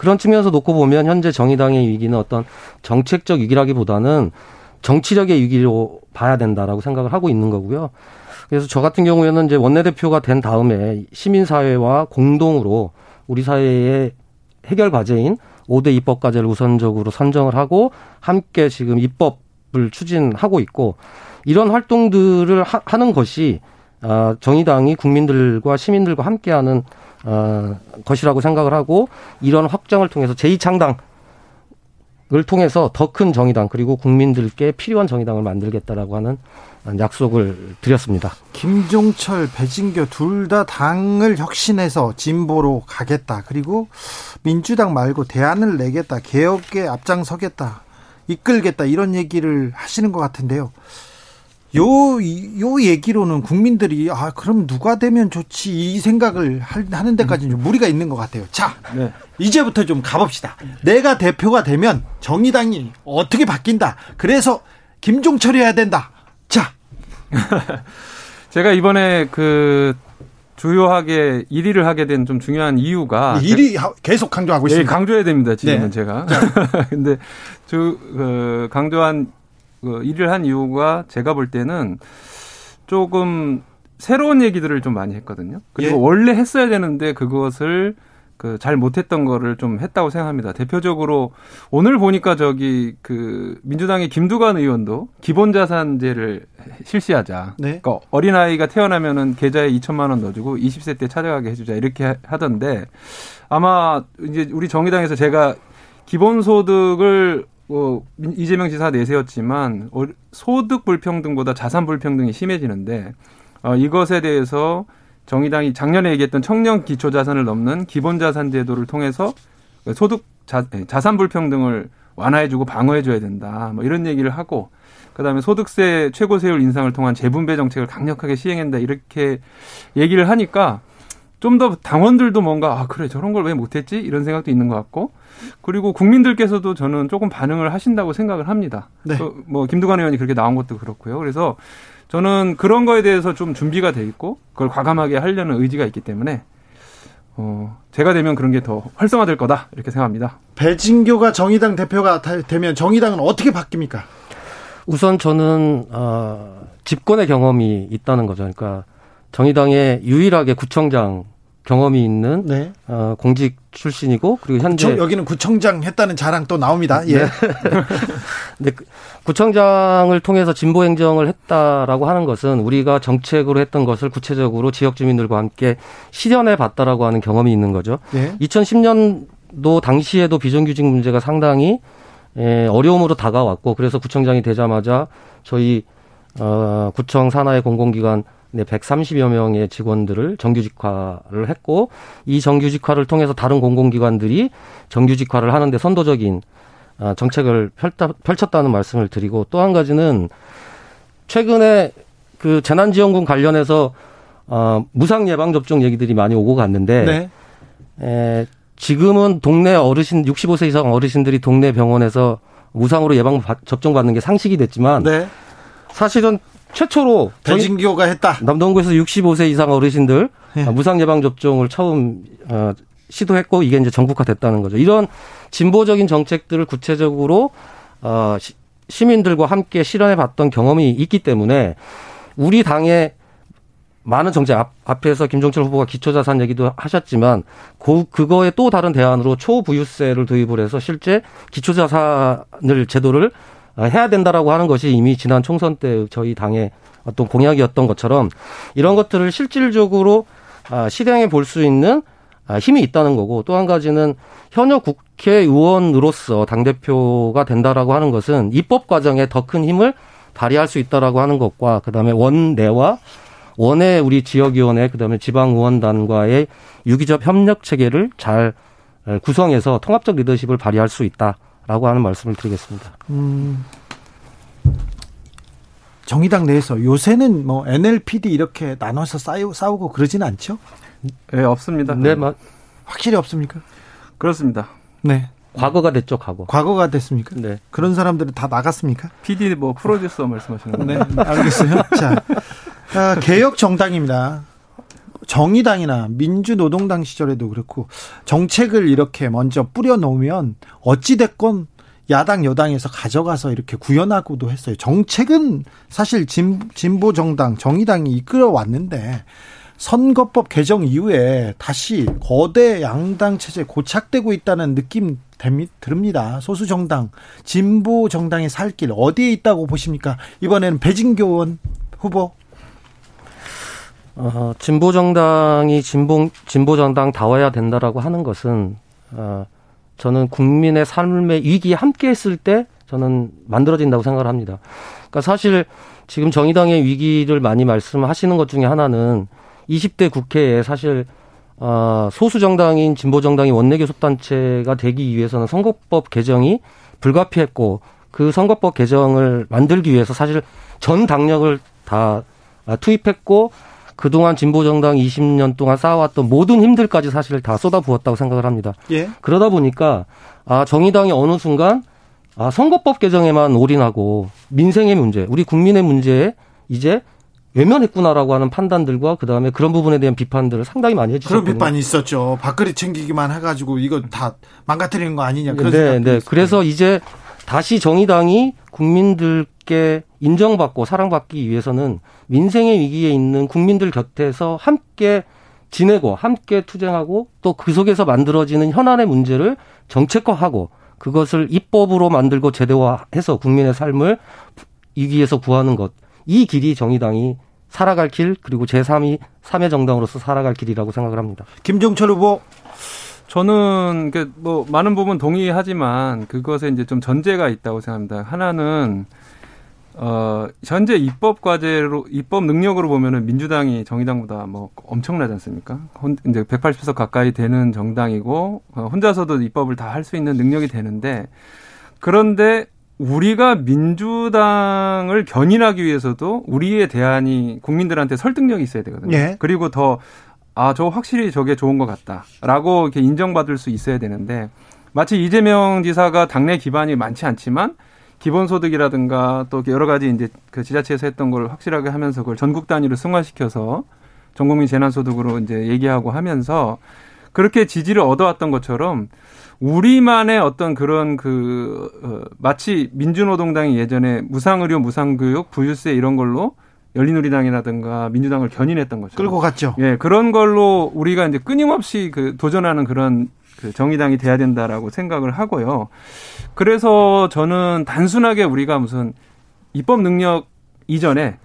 그런 측면에서 놓고 보면 현재 정의당의 위기는 어떤 정책적 위기라기보다는 정치력의 위기로 봐야 된다라고 생각을 하고 있는 거고요. 그래서 저 같은 경우에는 이제 원내대표가 된 다음에 시민사회와 공동으로 우리 사회의 해결 과제인 5대 입법 과제를 우선적으로 선정을 하고 함께 지금 입법을 추진하고 있고 이런 활동들을 하, 는 것이 어, 정의당이 국민들과 시민들과 함께하는 어, 것이라고 생각을 하고 이런 확정을 통해서 제2창당 을 통해서 더 큰 정의당 그리고 국민들께 필요한 정의당을 만들겠다라고 하는 약속을 드렸습니다. 김종철, 배진교 둘 다 당을 혁신해서 진보로 가겠다. 그리고 민주당 말고 대안을 내겠다. 개혁에 앞장서겠다. 이끌겠다. 이런 얘기를 하시는 것 같은데요. 요, 요 얘기로는 국민들이, 아, 그럼 누가 되면 좋지, 이 생각을 하는 데까지는 좀 무리가 있는 것 같아요. 자, 네. 이제부터 좀 가봅시다. 내가 대표가 되면 정의당이 어떻게 바뀐다. 그래서 김종철이어야 된다. 자. 제가 이번에 그 주요하게 1위를 하게 된 좀 중요한 이유가 1위 계속 강조하고 예, 있습니다. 강조해야 됩니다. 지금은 네. 제가. 근데 그 강조한 그 일을 한 이유가 제가 볼 때는 조금 새로운 얘기들을 좀 많이 했거든요. 그리고 예. 원래 했어야 되는데 그것을 그 잘 못했던 거를 좀 했다고 생각합니다. 대표적으로 오늘 보니까 저기 그 민주당의 김두관 의원도 기본자산제를 실시하자. 네. 그러니까 어린 아이가 태어나면은 계좌에 2천만 원 넣어주고 20세 때 찾아가게 해주자 이렇게 하던데 아마 이제 우리 정의당에서 제가 기본소득을 뭐 이재명 지사 내세웠지만 어, 소득 불평등보다 자산 불평등이 심해지는데 어, 이것에 대해서 정의당이 작년에 얘기했던 청년 기초 자산을 넘는 기본 자산 제도를 통해서 소득 자, 예, 자산 불평등을 완화해주고 방어해줘야 된다. 뭐 이런 얘기를 하고 그다음에 소득세 최고 세율 인상을 통한 재분배 정책을 강력하게 시행한다 이렇게 얘기를 하니까 좀 더 당원들도 뭔가 아 그래 저런 걸 왜 못했지 이런 생각도 있는 것 같고 그리고 국민들께서도 저는 조금 반응을 하신다고 생각을 합니다. 네. 뭐 김두관 의원이 그렇게 나온 것도 그렇고요. 그래서 저는 그런 거에 대해서 좀 준비가 돼 있고 그걸 과감하게 하려는 의지가 있기 때문에 어, 제가 되면 그런 게 더 활성화될 거다 이렇게 생각합니다. 배진교가 정의당 대표가 되면 정의당은 어떻게 바뀝니까? 우선 저는 어, 집권의 경험이 있다는 거죠. 그러니까 정의당의 유일하게 구청장 경험이 있는 네. 어, 공직 출신이고 그리고 현재 구청, 여기는 구청장 했다는 자랑 또 나옵니다. 예. 네. 근데 그 구청장을 통해서 진보 행정을 했다라고 하는 것은 우리가 정책으로 했던 것을 구체적으로 지역 주민들과 함께 실현해 봤다라고 하는 경험이 있는 거죠. 네. 2010년도 당시에도 비정규직 문제가 상당히 에, 어려움으로 다가왔고 그래서 구청장이 되자마자 저희 어, 구청 산하의 공공기관 네, 130여 명의 직원들을 정규직화를 했고 이 정규직화를 통해서 다른 공공기관들이 정규직화를 하는데 선도적인 어, 정책을 펼쳤다는 말씀을 드리고 또 한 가지는 최근에 그 재난지원금 관련해서 어, 무상 예방 접종 얘기들이 많이 오고 갔는데 네. 에, 지금은 동네 어르신 65세 이상 어르신들이 동네 병원에서 무상으로 예방 접종 받는 게 상식이 됐지만 네. 사실은 최초로 대진교가 했다. 남동구에서 65세 이상 어르신들 네. 무상 예방 접종을 처음 어, 시도했고 이게 이제 전국화 됐다는 거죠. 이런 진보적인 정책들을 구체적으로 어, 시민들과 함께 실현해 봤던 경험이 있기 때문에 우리 당의 많은 정책 앞, 앞에서 김종철 후보가 기초자산 얘기도 하셨지만 그, 그거에 또 다른 대안으로 초부유세를 도입을 해서 실제 기초자산을 제도를 해야 된다라고 하는 것이 이미 지난 총선 때 저희 당의 어떤 공약이었던 것처럼 이런 것들을 실질적으로 아, 실행해 볼 수 있는 아, 힘이 있다는 거고 또 한 가지는 현역 국회의원으로서 당대표가 된다라고 하는 것은 입법 과정에 더 큰 힘을 발휘할 수 있다라고 하는 것과 그다음에 원내와 원외 우리 지역위원회 그다음에 지방의원단과의 유기적 협력 체계를 잘 구성해서 통합적 리더십을 발휘할 수 있다 라고 하는 말씀을 드리겠습니다. 음. 정의당 내에서 요새는 뭐 NLPD 이렇게 나눠서 싸우, 싸우고 그러지는 않죠? 네, 없습니다. 네, 막 확실히 없습니까? 그렇습니다. 네. 과거가 됐죠, 과거. 과거가 됐습니까? 네. 그런 사람들은 다 나갔습니까? PD 뭐 프로듀서 말씀하시는 건데. 네, 알겠어요. 자, 아, 개혁 정당입니다. 정의당이나 민주노동당 시절에도 그렇고 정책을 이렇게 먼저 뿌려 놓으면 어찌 됐건 야당 여당에서 가져가서 이렇게 구현하고도 했어요. 정책은 사실 진, 진보 정당 정의당이 이끌어 왔는데 선거법 개정 이후에 다시 거대 양당 체제 고착되고 있다는 느낌 듭니다. 소수 정당, 진보 정당의 살 길 어디에 있다고 보십니까? 이번에는 배진교 의원 후보. 어, 진보 정당이 진보 진보 정당 다워야 된다라고 하는 것은 어, 저는 국민의 삶의 위기에 함께 했을 때 저는 만들어진다고 생각을 합니다. 그러니까 사실 지금 정의당의 위기를 많이 말씀하시는 것 중에 하나는 20대 국회에 사실 어, 소수 정당인 진보 정당이 원내 교섭 단체가 되기 위해서는 선거법 개정이 불가피했고 그 선거법 개정을 만들기 위해서 사실 전 당력을 다 투입했고 그동안 진보 정당 20년 동안 쌓아왔던 모든 힘들까지 사실 다 쏟아부었다고 생각을 합니다. 예. 그러다 보니까 아 정의당이 어느 순간 아 선거법 개정에만 올인하고 민생의 문제, 우리 국민의 문제에 이제 외면했구나라고 하는 판단들과 그 다음에 그런 부분에 대한 비판들을 상당히 많이 해주셨거든요. 그런 비판이 있었죠. 밥그릇 챙기기만 해가지고 이거 다 망가뜨리는 거 아니냐 그런 네, 네. 그래서 이제 다시 정의당이 국민들께 인정받고 사랑받기 위해서는 민생의 위기에 있는 국민들 곁에서 함께 지내고 함께 투쟁하고 또 그 속에서 만들어지는 현안의 문제를 정책화하고 그것을 입법으로 만들고 제도화해서 국민의 삶을 위기에서 구하는 것. 이 길이 정의당이 살아갈 길 그리고 제3위 3회 정당으로서 살아갈 길이라고 생각을 합니다. 김종철 후보 저는 뭐 많은 부분 동의하지만 그것에 이제 좀 전제가 있다고 생각합니다. 하나는 어 현재 입법 과제로 입법 능력으로 보면은 민주당이 정의당보다 뭐 엄청나지 않습니까? 혼, 이제 180석 가까이 되는 정당이고 어, 혼자서도 입법을 다 할 수 있는 능력이 되는데 그런데 우리가 민주당을 견인하기 위해서도 우리의 대안이 국민들한테 설득력이 있어야 되거든요. 예. 그리고 더, 아, 저 확실히 저게 좋은 것 같다. 라고 이렇게 인정받을 수 있어야 되는데, 마치 이재명 지사가 당내 기반이 많지 않지만, 기본소득이라든가 또 여러 가지 이제 그 지자체에서 했던 걸 확실하게 하면서 그걸 전국 단위로 승화시켜서 전국민 재난소득으로 이제 얘기하고 하면서 그렇게 지지를 얻어왔던 것처럼 우리만의 어떤 그런 그 어, 마치 민주노동당이 예전에 무상의료, 무상교육, 부유세 이런 걸로 열린우리당이라든가 민주당을 견인했던 거죠. 끌고 갔죠. 예, 그런 걸로 우리가 이제 끊임없이 그 도전하는 그런 그 정의당이 돼야 된다라고 생각을 하고요. 그래서 저는 단순하게 우리가 무슨 입법 능력 이전에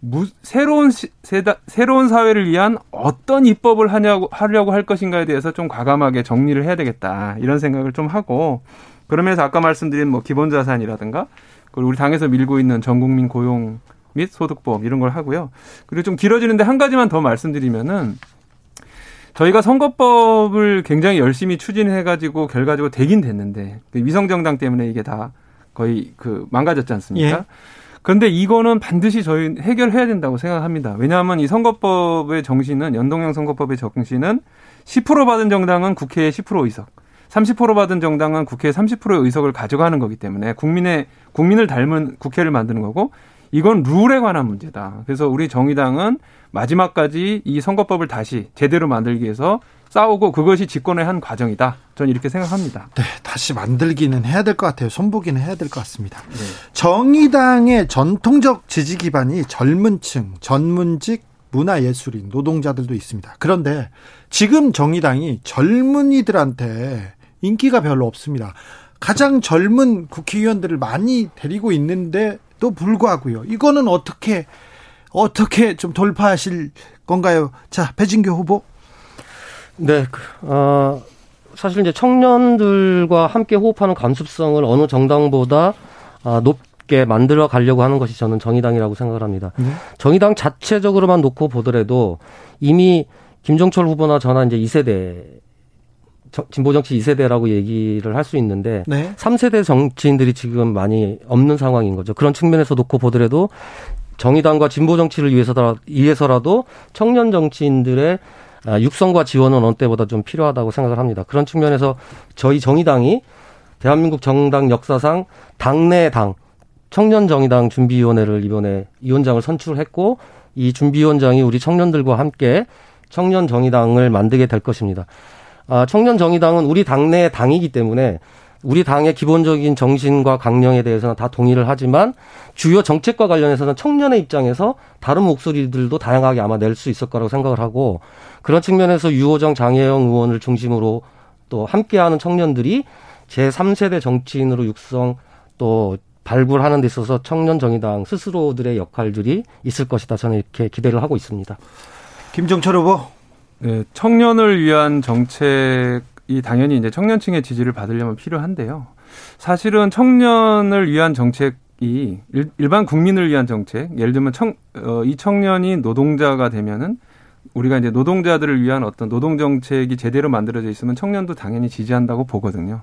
무, 새로운 시, 세다, 새로운 사회를 위한 어떤 입법을 하냐고 하려고 할 것인가에 대해서 좀 과감하게 정리를 해야 되겠다 이런 생각을 좀 하고 그러면서 아까 말씀드린 뭐 기본 자산이라든가 그리고 우리 당에서 밀고 있는 전국민 고용 및 소득보험 이런 걸 하고요. 그리고 좀 길어지는데 한 가지만 더 말씀드리면은 저희가 선거법을 굉장히 열심히 추진해가지고 결과적으로 되긴 됐는데 그 위성정당 때문에 이게 다 거의 그 망가졌지 않습니까? 예. 그런데 이거는 반드시 저희 해결해야 된다고 생각합니다. 왜냐하면 이 선거법의 정신은 연동형 선거법의 정신은 10% 받은 정당은 국회에 10% 의석, 30% 받은 정당은 국회에 30%의 의석을 가져가는 거기 때문에 국민의 국민을 닮은 국회를 만드는 거고 이건 룰에 관한 문제다. 그래서 우리 정의당은 마지막까지 이 선거법을 다시 제대로 만들기 위해서 싸우고 그것이 집권의 한 과정이다. 저는 이렇게 생각합니다. 네, 다시 만들기는 해야 될 것 같아요. 손보기는 해야 될 것 같습니다. 네. 정의당의 전통적 지지 기반이 젊은 층, 전문직, 문화예술인, 노동자들도 있습니다. 그런데 지금 정의당이 젊은이들한테 인기가 별로 없습니다. 가장 젊은 국회의원들을 많이 데리고 있는데 또 불구하고요. 이거는 어떻게 어떻게 좀 돌파하실 건가요? 자, 배진교 후보. 네, 그, 어, 사실 이제 청년들과 함께 호흡하는 감수성을 어느 정당보다 아, 높게 만들어 가려고 하는 것이 저는 정의당이라고 생각을 합니다. 네. 정의당 자체적으로만 놓고 보더라도 이미 김종철 후보나 저나 이제 2세대 진보 정치 2세대라고 얘기를 할 수 있는데 네. 3세대 정치인들이 지금 많이 없는 상황인 거죠. 그런 측면에서 놓고 보더라도 정의당과 진보 정치를 위해서라 위해서라도 청년 정치인들의 아, 육성과 지원은 어느 때보다 좀 필요하다고 생각을 합니다. 그런 측면에서 저희 정의당이 대한민국 정당 역사상 당내 당 청년 정의당 준비위원회를 이번에 위원장을 선출했고 이 준비위원장이 우리 청년들과 함께 청년 정의당을 만들게 될 것입니다. 아, 청년 정의당은 우리 당내 당이기 때문에 우리 당의 기본적인 정신과 강령에 대해서는 다 동의를 하지만 주요 정책과 관련해서는 청년의 입장에서 다른 목소리들도 다양하게 아마 낼 수 있을 거라고 생각을 하고 그런 측면에서 유호정 장혜영 의원을 중심으로 또 함께하는 청년들이 제3세대 정치인으로 육성 또 발굴하는 데 있어서 청년 정의당 스스로들의 역할들이 있을 것이다 저는 이렇게 기대를 하고 있습니다. 김정철 후보 네, 청년을 위한 정책이 당연히 이제 청년층의 지지를 받으려면 필요한데요. 사실은 청년을 위한 정책이 일 반 국민을 위한 정책, 예를 들면 청, 어, 이 청년이 노동자가 되면은 우리가 이제 노동자들을 위한 어떤 노동 정책이 제대로 만들어져 있으면 청년도 당연히 지지한다고 보거든요.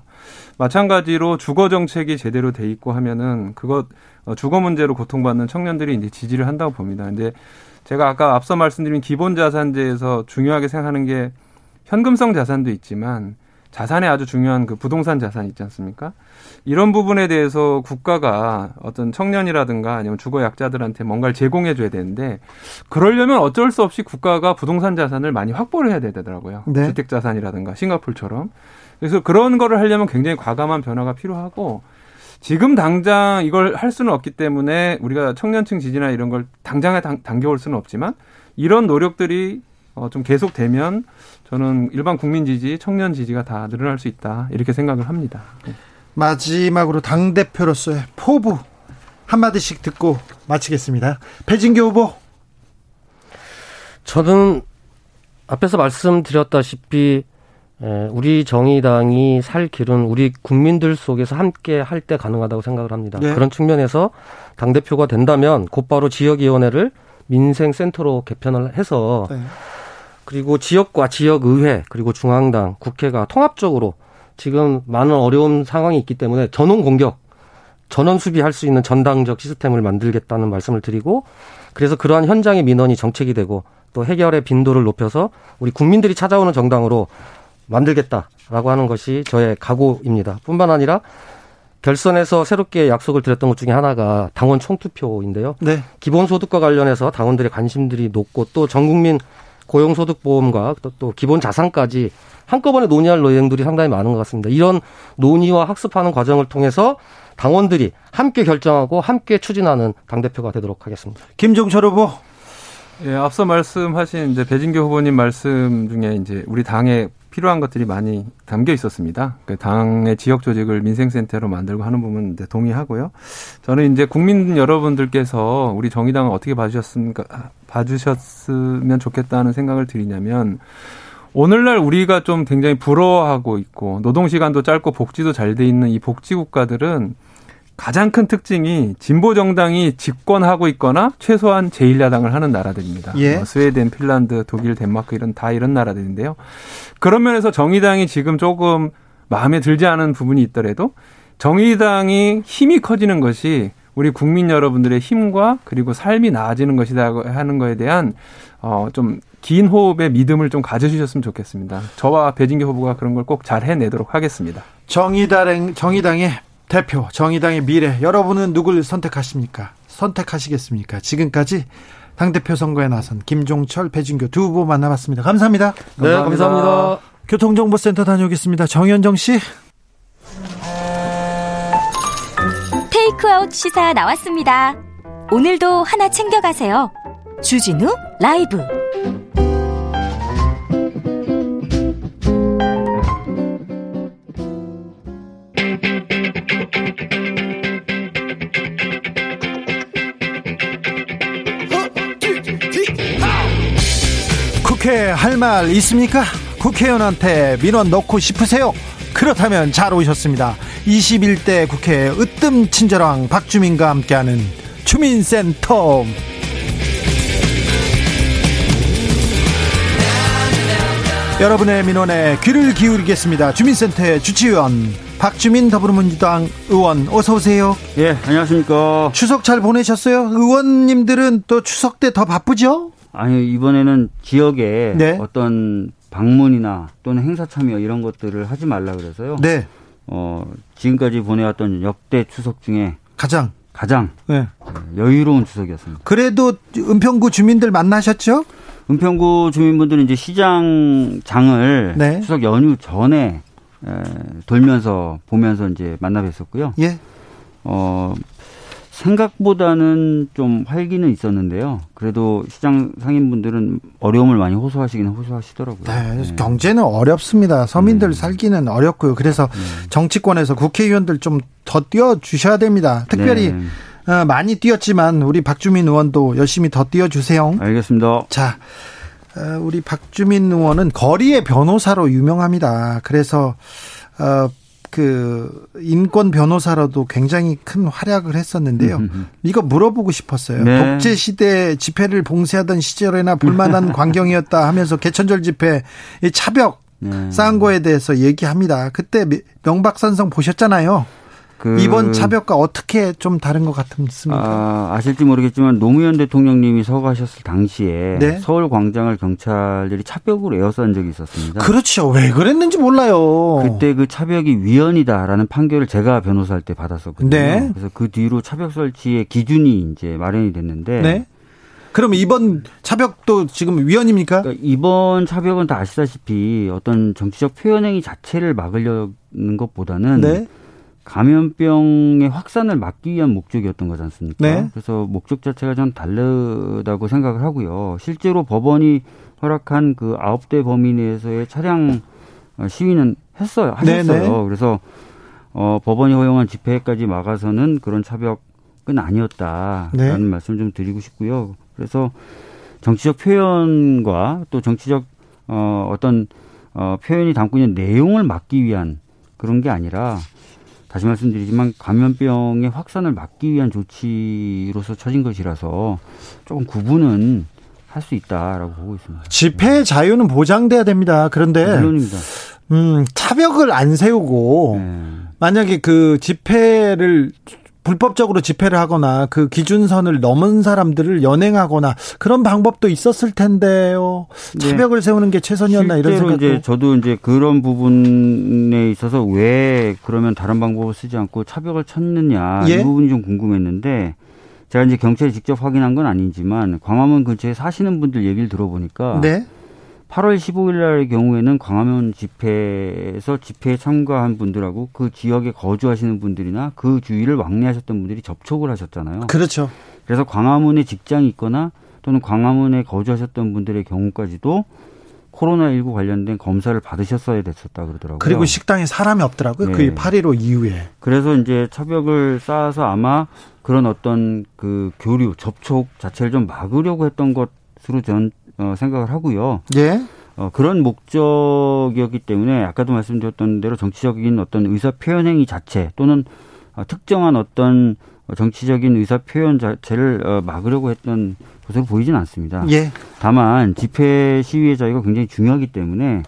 마찬가지로 주거 정책이 제대로 돼 있고 하면은 그것 어, 주거 문제로 고통받는 청년들이 이제 지지를 한다고 봅니다. 이제 제가 아까 앞서 말씀드린 기본 자산제에서 중요하게 생각하는 게 현금성 자산도 있지만 자산에 아주 중요한 그 부동산 자산 있지 않습니까? 이런 부분에 대해서 국가가 어떤 청년이라든가 아니면 주거 약자들한테 뭔가를 제공해 줘야 되는데 그러려면 어쩔 수 없이 국가가 부동산 자산을 많이 확보를 해야 되더라고요. 네. 주택 자산이라든가 싱가폴처럼. 그래서 그런 거를 하려면 굉장히 과감한 변화가 필요하고 지금 당장 이걸 할 수는 없기 때문에 우리가 청년층 지지나 이런 걸 당장에 당, 당겨올 수는 없지만 이런 노력들이 어, 좀 계속되면 저는 일반 국민 지지, 청년 지지가 다 늘어날 수 있다 이렇게 생각을 합니다. 네. 마지막으로 당 대표로서의 포부 한 마디씩 듣고 마치겠습니다. 배진교 후보. 저는 앞에서 말씀드렸다시피 예, 우리 정의당이 살 길은 우리 국민들 속에서 함께 할 때 가능하다고 생각을 합니다. 네. 그런 측면에서 당 대표가 된다면 곧바로 지역위원회를 민생센터로 개편을 해서 네. 그리고 지역과 지역의회 그리고 중앙당 국회가 통합적으로 지금 많은 어려운 상황이 있기 때문에 전원 공격 전원 수비할 수 있는 전당적 시스템을 만들겠다는 말씀을 드리고 그래서 그러한 현장의 민원이 정책이 되고 또 해결의 빈도를 높여서 우리 국민들이 찾아오는 정당으로 만들겠다라고 하는 것이 저의 각오입니다. 뿐만 아니라 결선에서 새롭게 약속을 드렸던 것 중에 하나가 당원 총투표인데요. 네. 기본소득과 관련해서 당원들의 관심들이 높고 또 전국민 고용소득보험과 또, 또 기본 자산까지 한꺼번에 논의할 내용들이 상당히 많은 것 같습니다. 이런 논의와 학습하는 과정을 통해서 당원들이 함께 결정하고 함께 추진하는 당대표가 되도록 하겠습니다. 김종철 후보. 예, 앞서 말씀하신 이제 배진교 후보님 말씀 중에 이제 우리 당의 필요한 것들이 많이 담겨 있었습니다. 그 당의 지역 조직을 민생센터로 만들고 하는 부분 동의하고요. 저는 이제 국민 여러분들께서 우리 정의당을 어떻게 봐주셨습니까? 봐주셨으면 좋겠다는 생각을 드리냐면 오늘날 우리가 좀 굉장히 부러워하고 있고 노동 시간도 짧고 복지도 잘 돼 있는 이 복지 국가들은 가장 큰 특징이 진보 정당이 집권하고 있거나 최소한 제1야당을 하는 나라들입니다. 예. 뭐 스웨덴, 핀란드, 독일, 덴마크 이런 다 이런 나라들인데요. 그런 면에서 정의당이 지금 조금 마음에 들지 않은 부분이 있더라도 정의당이 힘이 커지는 것이 우리 국민 여러분들의 힘과 그리고 삶이 나아지는 것이다 하는 거에 대한 어좀 긴 호흡의 믿음을 좀 가져주셨으면 좋겠습니다. 저와 배진규 후보가 그런 걸 꼭 잘 해내도록 하겠습니다. 정의당 정의당의 대표 정의당의 미래 여러분은 누굴 선택하십니까? 선택하시겠습니까? 지금까지 당대표 선거에 나선 김종철, 배진규 두 후보 만나봤습니다. 감사합니다. 네, 감사합니다. 감사합니다. 교통정보센터 다녀오겠습니다. 정현정 씨. 테이크아웃 시사 나왔습니다. 오늘도 하나 챙겨가세요. 주진우 라이브. 말 있습니까? 국회의원한테 민원 넣고 싶으세요? 그렇다면 잘 오셨습니다. 21대 국회 으뜸 친절왕 박주민과 함께하는 주민센터. 여러분의 민원에 귀를 기울이겠습니다. 주민센터의 주치의원 박주민 더불어민주당 의원 어서 오세요. 예, 안녕하십니까. 추석 잘 보내셨어요? 의원님들은 또 추석 때 더 바쁘죠? 아니 이번에는 지역에 네. 어떤 방문이나 또는 행사 참여 이런 것들을 하지 말라 그래서요. 네. 어 지금까지 보내왔던 역대 추석 중에 가장 가장 네. 여유로운 추석이었습니다. 그래도 은평구 주민들 만나셨죠? 은평구 주민분들은 이제 시장 장을 네. 추석 연휴 전에 에, 돌면서 보면서 이제 만나 뵀었고요. 예. 어 생각보다는 좀 활기는 있었는데요. 그래도 시장 상인분들은 어려움을 많이 호소하시긴 호소하시더라고요. 네, 네. 경제는 어렵습니다. 서민들 음. 살기는 어렵고요. 그래서 음. 정치권에서 국회의원들 좀 더 뛰어 주셔야 됩니다. 특별히 네. 어, 많이 뛰었지만 우리 박주민 의원도 열심히 더 뛰어 주세요. 알겠습니다. 자, 어, 우리 박주민 의원은 거리의 변호사로 유명합니다. 그래서 어, 그 인권 변호사로도 굉장히 큰 활약을 했었는데요. 이거 물어보고 싶었어요. 네. 독재 시대 집회를 봉쇄하던 시절에나 불만한 광경이었다 하면서 개천절 집회 차벽 네. 쌓은 거에 대해서 얘기합니다. 그때 명박산성 보셨잖아요. 그 이번 차벽과 어떻게 좀 다른 것 같습니까? 아, 아실지 모르겠지만 노무현 대통령님이 서거하셨을 당시에 네? 서울 광장을 경찰들이 차벽으로 에워싼 적이 있었습니다. 그렇죠. 왜 그랬는지 몰라요. 그때 그 차벽이 위헌이다라는 판결을 제가 변호사할 때 받았었거든요. 네? 그래서 그 뒤로 차벽 설치의 기준이 이제 마련이 됐는데 네? 그럼 이번 차벽도 지금 위헌입니까? 그러니까 이번 차벽은 다 아시다시피 어떤 정치적 표현행위 자체를 막으려는 것보다는 네? 감염병의 확산을 막기 위한 목적이었던 거지 않습니까? 네. 그래서 목적 자체가 좀 다르다고 생각을 하고요. 실제로 법원이 허락한 그 아홉 대 범위 내에서의 차량 시위는 했어요. 하셨어요. 네네. 네. 그래서 어, 법원이 허용한 집회까지 막아서는 그런 차벽은 아니었다라는 네. 말씀 좀 드리고 싶고요. 그래서 정치적 표현과 또 정치적 어, 어떤 어, 표현이 담고 있는 내용을 막기 위한 그런 게 아니라 다시 말씀드리지만 감염병의 확산을 막기 위한 조치로서 처진 것이라서 조금 구분은 할 수 있다라고 보고 있습니다. 집회 자유는 보장돼야 됩니다. 그런데 물론입니다. 음, 차벽을 안 세우고 네. 만약에 그 집회를 불법적으로 집회를 하거나 그 기준선을 넘은 사람들을 연행하거나 그런 방법도 있었을 텐데요. 네. 차벽을 네. 세우는 게 최선이었나 이런 생각도. 이제 저도 이제 그런 부분에 있어서 왜 그러면 다른 방법을 쓰지 않고 차벽을 쳤느냐 예? 이 부분이 좀 궁금했는데 제가 이제 경찰이 직접 확인한 건 아니지만 광화문 근처에 사시는 분들 얘기를 들어보니까 네? 8월 15일 날의 경우에는 광화문 집회에서 집회에 참가한 분들하고 그 지역에 거주하시는 분들이나 그 주위를 왕래하셨던 분들이 접촉을 하셨잖아요. 그렇죠. 그래서 광화문에 직장이 있거나 또는 광화문에 거주하셨던 분들의 경우까지도 코로나19 관련된 검사를 받으셨어야 됐었다 그러더라고요. 그리고 식당에 사람이 없더라고요. 네. 그 8.15 이후에. 그래서 이제 차벽을 쌓아서 아마 그런 어떤 그 교류, 접촉 자체를 좀 막으려고 했던 것으로 전 어, 생각을 하고요. 예. 어, 그런 목적이었기 때문에 아까도 말씀드렸던 대로 정치적인 어떤 의사 표현 행위 자체 또는 어, 특정한 어떤 정치적인 의사 표현 자체를 어, 막으려고 했던 것으로 보이지는 않습니다. 예. 다만 집회 시위의 자유가 굉장히 중요하기 때문에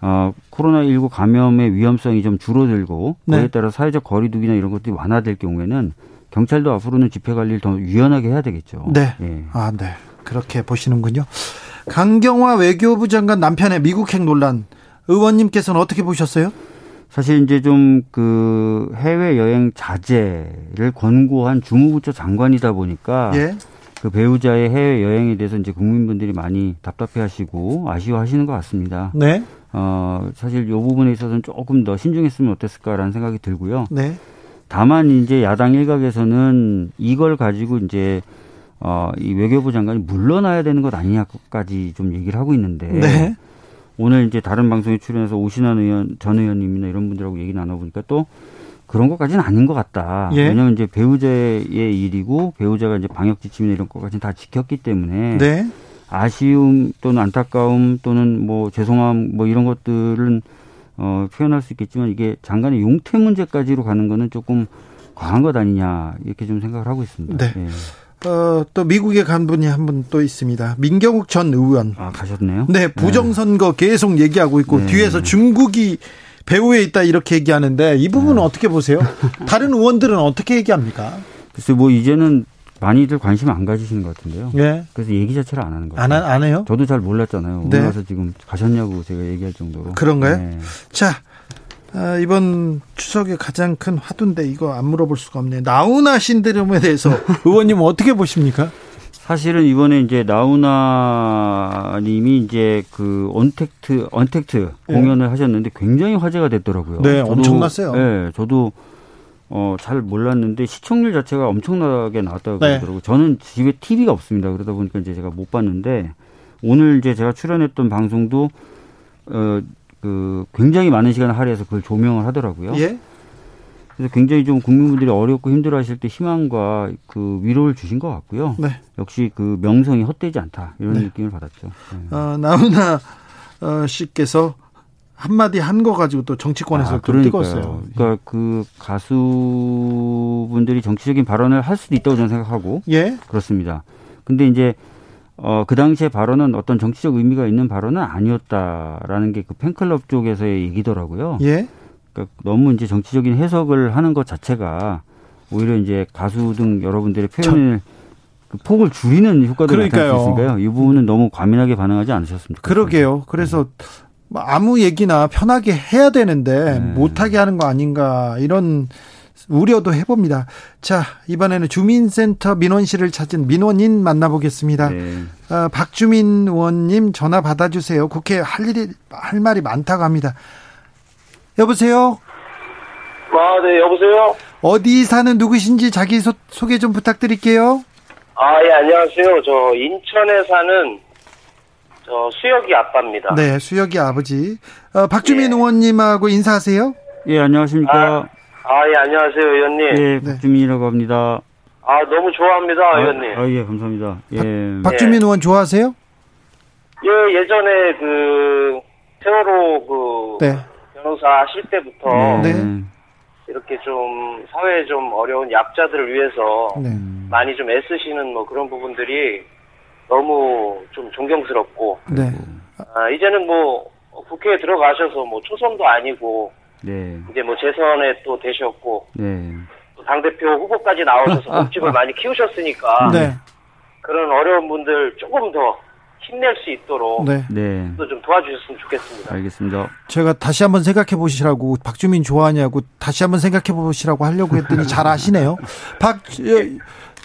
어, 코로나19 감염의 위험성이 좀 줄어들고 네. 그에 따라 사회적 거리두기나 이런 것들이 완화될 경우에는 경찰도 앞으로는 집회 관리를 더 유연하게 해야 되겠죠. 네. 예. 아, 네. 그렇게 보시는군요. 강경화 외교부 장관 남편의 미국행 논란 의원님께서는 어떻게 보셨어요? 사실 이제 좀 그 해외 여행 자제를 권고한 주무부처 장관이다 보니까 예. 그 배우자의 해외 여행에 대해서 이제 국민분들이 많이 답답해하시고 아쉬워하시는 것 같습니다. 네. 어 사실 요 부분에 있어서는 조금 더 신중했으면 어땠을까라는 생각이 들고요. 네. 다만 이제 야당 일각에서는 이걸 가지고 이제 어, 이 외교부 장관이 물러나야 되는 것 아니냐까지 좀 얘기를 하고 있는데 네. 오늘 이제 다른 방송에 출연해서 오신환 의원 전 의원님이나 이런 분들하고 얘기 나눠보니까 또 그런 것까지는 아닌 것 같다. 예. 왜냐하면 이제 배우자의 일이고 배우자가 이제 방역 지침이나 이런 것까지는 다 지켰기 때문에 네. 아쉬움 또는 안타까움 또는 뭐 죄송함 뭐 이런 것들은 어, 표현할 수 있겠지만 이게 장관의 용태 문제까지로 가는 거는 조금 과한 것 아니냐 이렇게 좀 생각을 하고 있습니다. 네. 네. 어, 또 미국에 간 분이 한 분 또 있습니다. 민경욱 전 의원. 아, 가셨네요? 네, 부정선거 네. 계속 얘기하고 있고, 네. 뒤에서 중국이 배후에 있다 이렇게 얘기하는데, 이 부분은 네. 어떻게 보세요? 다른 의원들은 어떻게 얘기합니까? 글쎄, 뭐, 이제는 많이들 관심 안 가지시는 것 같은데요. 네. 그래서 얘기 자체를 안 하는 거예요. 안, 안 해요? 저도 잘 몰랐잖아요. 오늘 네. 와서 지금 가셨냐고 제가 얘기할 정도로. 그런가요? 네. 자, 아, 이번 추석에 가장 큰 화두인데 이거 안 물어볼 수가 없네요. 나우나 신드롬에 대해서 의원님 어떻게 보십니까? 사실은 이번에 이제 나우나 님이 이제 그 언택트 언택트 네. 공연을 하셨는데 굉장히 화제가 됐더라고요. 네, 저도, 엄청났어요. 네, 저도 어, 잘 몰랐는데 시청률 자체가 엄청나게 나왔다고 네. 그러더라고요. 저는 집에 TV가 없습니다. 그러다 보니까 이제 제가 못 봤는데 오늘 이제 제가 출연했던 방송도 어, 그 굉장히 많은 시간을 할애해서 그걸 조명을 하더라고요. 예? 그래서 굉장히 좀 국민분들이 어렵고 힘들어하실 때 희망과 그 위로를 주신 것 같고요. 네. 역시 그 명성이 헛되지 않다 이런 네. 느낌을 받았죠. 네. 어, 나훈아 어, 씨께서 한마디 한 거 가지고 또 정치권에서 아, 또 뜨거웠어요. 그러니까 그 가수분들이 정치적인 발언을 할 수도 있다고 저는 생각하고 예? 그렇습니다. 근데 이제 어, 그 당시에 발언은 어떤 정치적 의미가 있는 발언은 아니었다라는 게 그 팬클럽 쪽에서의 얘기더라고요. 예. 그러니까 너무 이제 정치적인 해석을 하는 것 자체가 오히려 이제 가수 등 여러분들의 표현을 그 폭을 줄이는 효과도 나타날 수 있으니까요. 이 부분은 너무 과민하게 반응하지 않으셨습니까? 그러게요. 그래서 뭐 아무 얘기나 편하게 해야 되는데 네. 못하게 하는 거 아닌가 이런 우려도 해봅니다. 자, 이번에는 주민센터 민원실을 찾은 민원인 만나보겠습니다. 네. 어, 박주민 의원님 전화 받아주세요. 국회 할 일이, 할 말이 많다고 합니다. 여보세요? 아, 네, 여보세요? 어디 사는 누구신지 자기 소, 소개 좀 부탁드릴게요. 아, 예, 안녕하세요. 저 인천에 사는 저 수혁이 아빠입니다. 네, 수혁이 아버지. 어, 박주민 예. 의원님하고 인사하세요. 예, 안녕하십니까. 아, 아, 예, 안녕하세요, 의원님. 예, 네. 박주민이라고 합니다. 아, 너무 좋아합니다, 아, 의원님. 아, 예, 감사합니다. 예. 박, 주민 의원 좋아하세요? 예, 예전에 그, 세월호 그, 네. 변호사 하실 때부터. 네. 네. 이렇게 좀 사회에 좀 어려운 약자들을 위해서 네. 많이 좀 애쓰시는 뭐 그런 부분들이 너무 좀 존경스럽고 네. 아, 이제는 뭐 국회에 들어가셔서 뭐 초선도 아니고 네. 이제 뭐 재선에 또 되셨고 네. 당 대표 후보까지 나오셔서 몸집을 많이 키우셨으니까 네. 그런 어려운 분들 조금 더 힘낼 수 있도록 네. 네. 또 좀 도와주셨으면 좋겠습니다. 알겠습니다. 제가 다시 한번 생각해 보시라고 박주민 좋아하냐고 다시 한번 생각해 보시라고 하려고 했더니 잘 아시네요. 박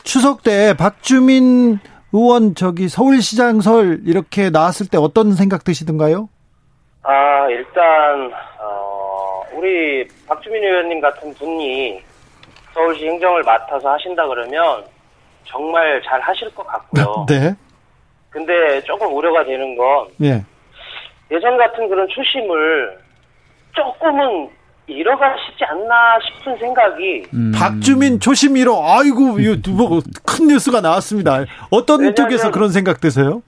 추석 때 박주민 의원 저기 서울시장설 이렇게 나왔을 때 어떤 생각 드시던가요? 아 일단 어, 우리 박주민 의원님 같은 분이 서울시 행정을 맡아서 하신다 그러면 정말 잘 하실 것 같고요. 네. 근데 조금 우려가 되는 건 예. 예전 같은 그런 초심을 조금은 잃어가시지 않나 싶은 생각이. 음. 박주민 초심 잃어. 아이고, 이거 뭐 큰 뉴스가 나왔습니다. 어떤 쪽에서 그런 생각 드세요?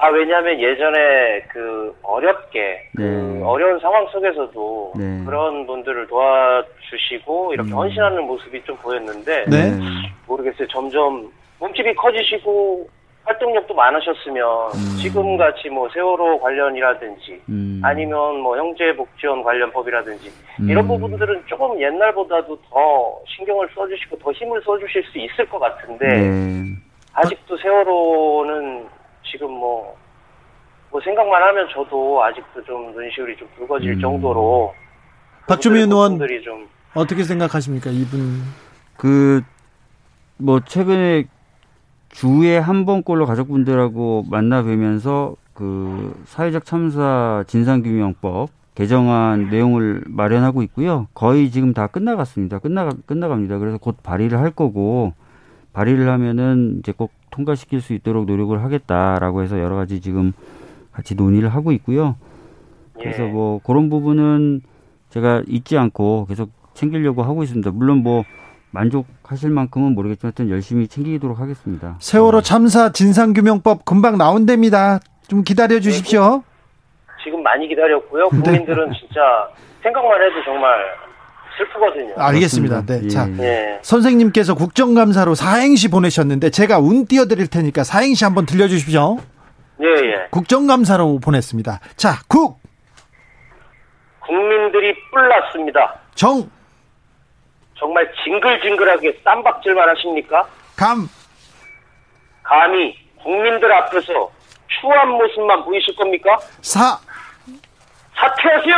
아 왜냐하면 예전에 그 어렵게 그 네. 그 어려운 상황 속에서도 네. 그런 분들을 도와주시고 이렇게 음. 헌신하는 모습이 좀 보였는데 네. 모르겠어요. 점점 몸집이 커지시고 활동력도 많으셨으면 음. 지금 같이 뭐 세월호 관련이라든지 음. 아니면 뭐 형제복지원 관련법이라든지 음. 이런 부분들은 조금 옛날보다도 더 신경을 써주시고 더 힘을 써주실 수 있을 것 같은데 네. 아직도 세월호는 지금 뭐, 뭐 생각만 하면 저도 아직도 좀 눈시울이 좀 붉어질 음. 정도로 박주민 의원 좀 어떻게 생각하십니까 이분 그 뭐 최근에 주에 한 번꼴로 가족분들하고 만나 뵈면서 그 사회적 참사 진상규명법 개정안 내용을 마련하고 있고요. 거의 지금 다 끝나갔습니다. 끝나 끝나갑니다. 그래서 곧 발의를 할 거고 발의를 하면은 이제 꼭 통과시킬 수 있도록 노력을 하겠다라고 해서 여러 가지 지금 같이 논의를 하고 있고요. 그래서 예. 뭐 그런 부분은 제가 잊지 않고 계속 챙기려고 하고 있습니다. 물론 뭐 만족하실 만큼은 모르겠지만 하여튼 열심히 챙기도록 하겠습니다. 세월호 참사 진상규명법 금방 나온답니다. 좀 기다려 주십시오. 네, 지금 많이 기다렸고요. 네. 국민들은 네. 진짜 생각만 해도 정말 슬프거든요. 알겠습니다. 네. 예. 자, 예. 선생님께서 국정감사로 사행시 보내셨는데 제가 운 띄워드릴 테니까 사행시 한번 들려주십시오. 예, 예. 국정감사로 보냈습니다. 자, 국. 국민들이 뿔났습니다. 정. 정말 징글징글하게 쌈박질만 하십니까? 감. 감히 국민들 앞에서 추한 모습만 보이실 겁니까? 사. 사퇴하세요!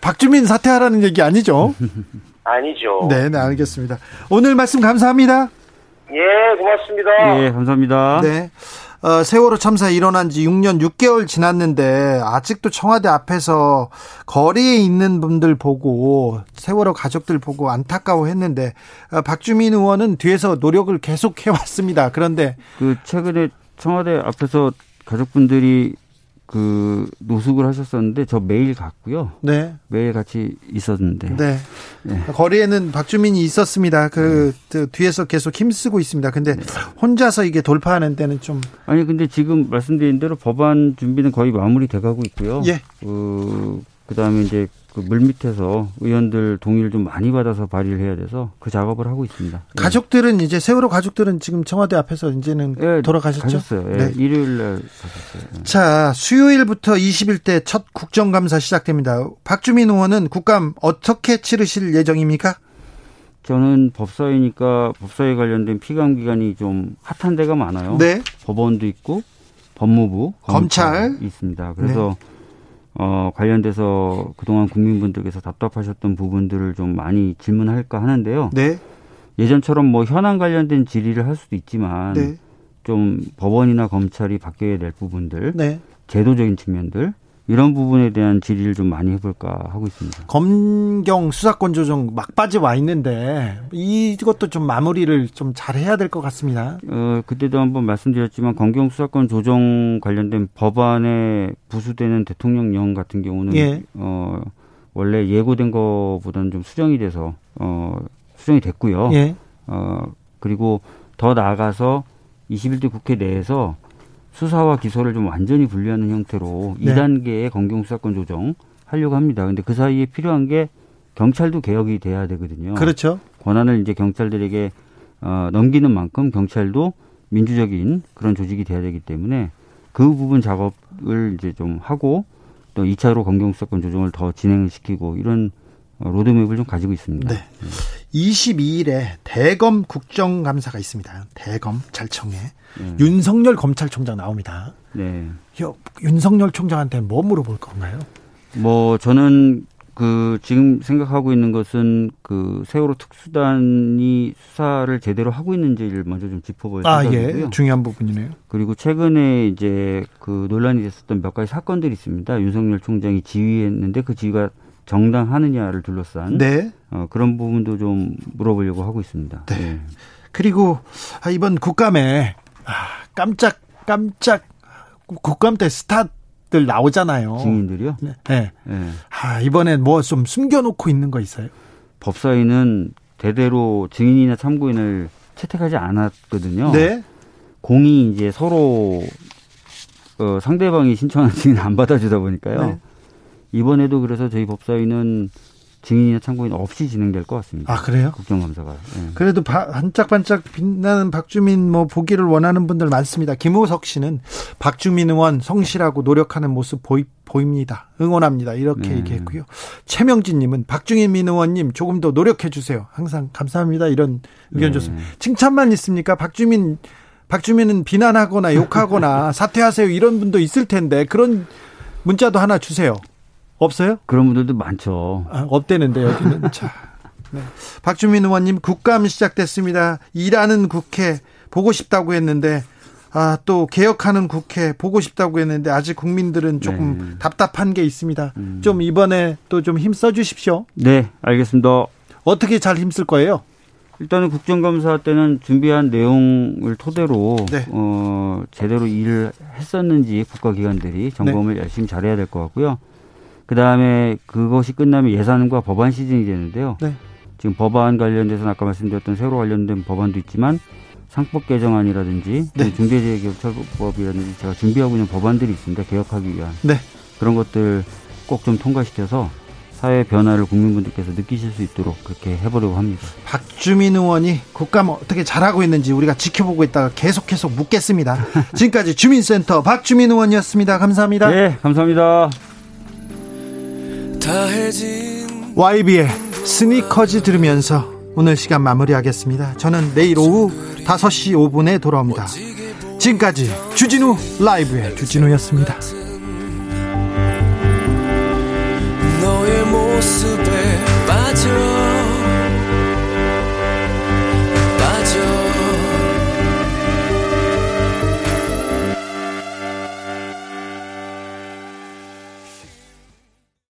박주민 사퇴하라는 얘기 아니죠? 아니죠. 네, 네, 알겠습니다. 오늘 말씀 감사합니다. 예, 고맙습니다. 예, 감사합니다. 네. 어, 세월호 참사 일어난 지 6년 6개월 지났는데 아직도 청와대 앞에서 거리에 있는 분들 보고 세월호 가족들 보고 안타까워 했는데 어, 박주민 의원은 뒤에서 노력을 계속 해왔습니다. 그런데 그 최근에 청와대 앞에서 가족분들이 그 노숙을 하셨었는데 저 매일 갔고요. 네. 매일 같이 있었는데. 네. 네. 거리에는 박주민이 있었습니다. 그, 네. 그 뒤에서 계속 힘쓰고 있습니다. 근데 네. 혼자서 이게 돌파하는 데는 좀 아니 근데 지금 말씀드린 대로 법안 준비는 거의 마무리돼 가고 있고요. 예. 그 그다음에 이제 그 물 밑에서 의원들 동의를 좀 많이 받아서 발의를 해야 돼서 그 작업을 하고 있습니다. 예. 가족들은 이제 세월호 가족들은 지금 청와대 앞에서 이제는 예, 돌아가셨죠? 가셨어요. 예, 네. 일요일 날 가셨어요. 예. 자, 수요일부터 20일 때첫 국정감사 시작됩니다. 박주민 의원은 국감 어떻게 치르실 예정입니까? 저는 법사위니까 법사위 관련된 피감 기관이 좀 핫한 데가 많아요. 네. 법원도 있고 법무부, 검찰, 검찰 있습니다. 그래서 네. 어, 관련돼서 그동안 국민분들께서 답답하셨던 부분들을 좀 많이 질문할까 하는데요. 네. 예전처럼 뭐 현안 관련된 질의를 할 수도 있지만 네. 좀 법원이나 검찰이 바뀌어야 될 부분들, 네. 제도적인 측면들 이런 부분에 대한 질의를 좀 많이 해볼까 하고 있습니다. 검경 수사권 조정 막바지 와 있는데 이것도 좀 마무리를 좀 잘 해야 될 것 같습니다. 어, 그때도 한번 말씀드렸지만 검경 수사권 조정 관련된 법안에 부수되는 대통령령 같은 경우는 예. 어, 원래 예고된 것보다는 좀 수정이 돼서 어, 수정이 됐고요. 예. 어, 그리고 더 나아가서 21대 국회 내에서 수사와 기소를 좀 완전히 분리하는 형태로 네. 2단계의 검경 수사권 조정 하려고 합니다. 근데 그 사이에 필요한 게 경찰도 개혁이 돼야 되거든요. 그렇죠. 권한을 이제 경찰들에게 어, 넘기는 만큼 경찰도 민주적인 그런 조직이 돼야 되기 때문에 그 부분 작업을 이제 좀 하고 또 2차로 검경 수사권 조정을 더 진행을 시키고 이런 어, 로드맵을 좀 가지고 있습니다. 네. 22일에 대검 국정감사가 있습니다. 대검 잘청에 네. 윤석열 검찰총장 나옵니다. 네. 윤석열 총장한테 뭐 물어볼 건가요? 뭐 저는 그 지금 생각하고 있는 것은 그 세월호 특수단이 수사를 제대로 하고 있는지를 먼저 좀 짚어볼 아, 생각이고요. 예. 중요한 부분이네요. 그리고 최근에 이제 그 논란이 됐었던 몇 가지 사건들이 있습니다. 윤석열 총장이 지휘했는데 그 지휘가 정당하느냐를 둘러싼 네. 어, 그런 부분도 좀 물어보려고 하고 있습니다. 네. 네. 그리고 아, 이번 국감에 아, 깜짝 깜짝 국감 때 스타들 나오잖아요. 증인들이요? 네. 네. 네. 아, 이번엔 뭐 좀 숨겨놓고 있는 거 있어요? 법사위는 대대로 증인이나 참고인을 채택하지 않았거든요. 네. 공이 이제 서로 어, 상대방이 신청한 증인 안 받아주다 보니까요. 네. 이번에도 그래서 저희 법사위는 증인이나 참고인 없이 진행될 것 같습니다. 아 그래요? 국정감사가. 네. 그래도 반짝반짝 빛나는 박주민 뭐 보기를 원하는 분들 많습니다. 김우석 씨는 박주민 의원 성실하고 노력하는 모습 보이, 보입니다. 응원합니다. 이렇게 네. 얘기했고요. 최명진님은 박주민 의원님 조금 더 노력해 주세요. 항상 감사합니다. 이런 의견 네. 줬습니다. 칭찬만 있습니까? 박주민 박주민은 비난하거나 욕하거나 사퇴하세요 이런 분도 있을 텐데 그런 문자도 하나 주세요. 없어요? 그런 분들도 많죠. 아, 없대는데 여기는 자. 네. 박주민 의원님 국감 시작됐습니다. 일하는 국회 보고 싶다고 했는데 아, 또 개혁하는 국회 보고 싶다고 했는데 아직 국민들은 조금 네. 답답한 게 있습니다. 음. 좀 이번에 또 좀 힘써 주십시오. 네, 알겠습니다. 어떻게 잘 힘쓸 거예요? 일단은 국정감사 때는 준비한 내용을 토대로 네. 어, 제대로 일을 했었는지 국가기관들이 점검을 네. 열심히 잘해야 될 것 같고요. 그 다음에 그것이 끝나면 예산과 법안 시즌이 되는데요. 네. 지금 법안 관련돼서는 아까 말씀드렸던 세로 관련된 법안도 있지만 상법 개정안이라든지 네. 중대재해기업처벌법이라든지 제가 준비하고 있는 법안들이 있습니다. 개혁하기 위한 네. 그런 것들 꼭 좀 통과시켜서 사회 변화를 국민분들께서 느끼실 수 있도록 그렇게 해보려고 합니다. 박주민 의원이 국감 어떻게 잘하고 있는지 우리가 지켜보고 있다가 계속 계속 묻겠습니다. 지금까지 주민센터 박주민 의원이었습니다. 감사합니다. 네, 감사합니다. YB의 스니커즈 들으면서 오늘 시간 마무리하겠습니다. 저는 내일 오후 5시 5분에 돌아옵니다. 지금까지 주진우 라이브의 주진우였습니다.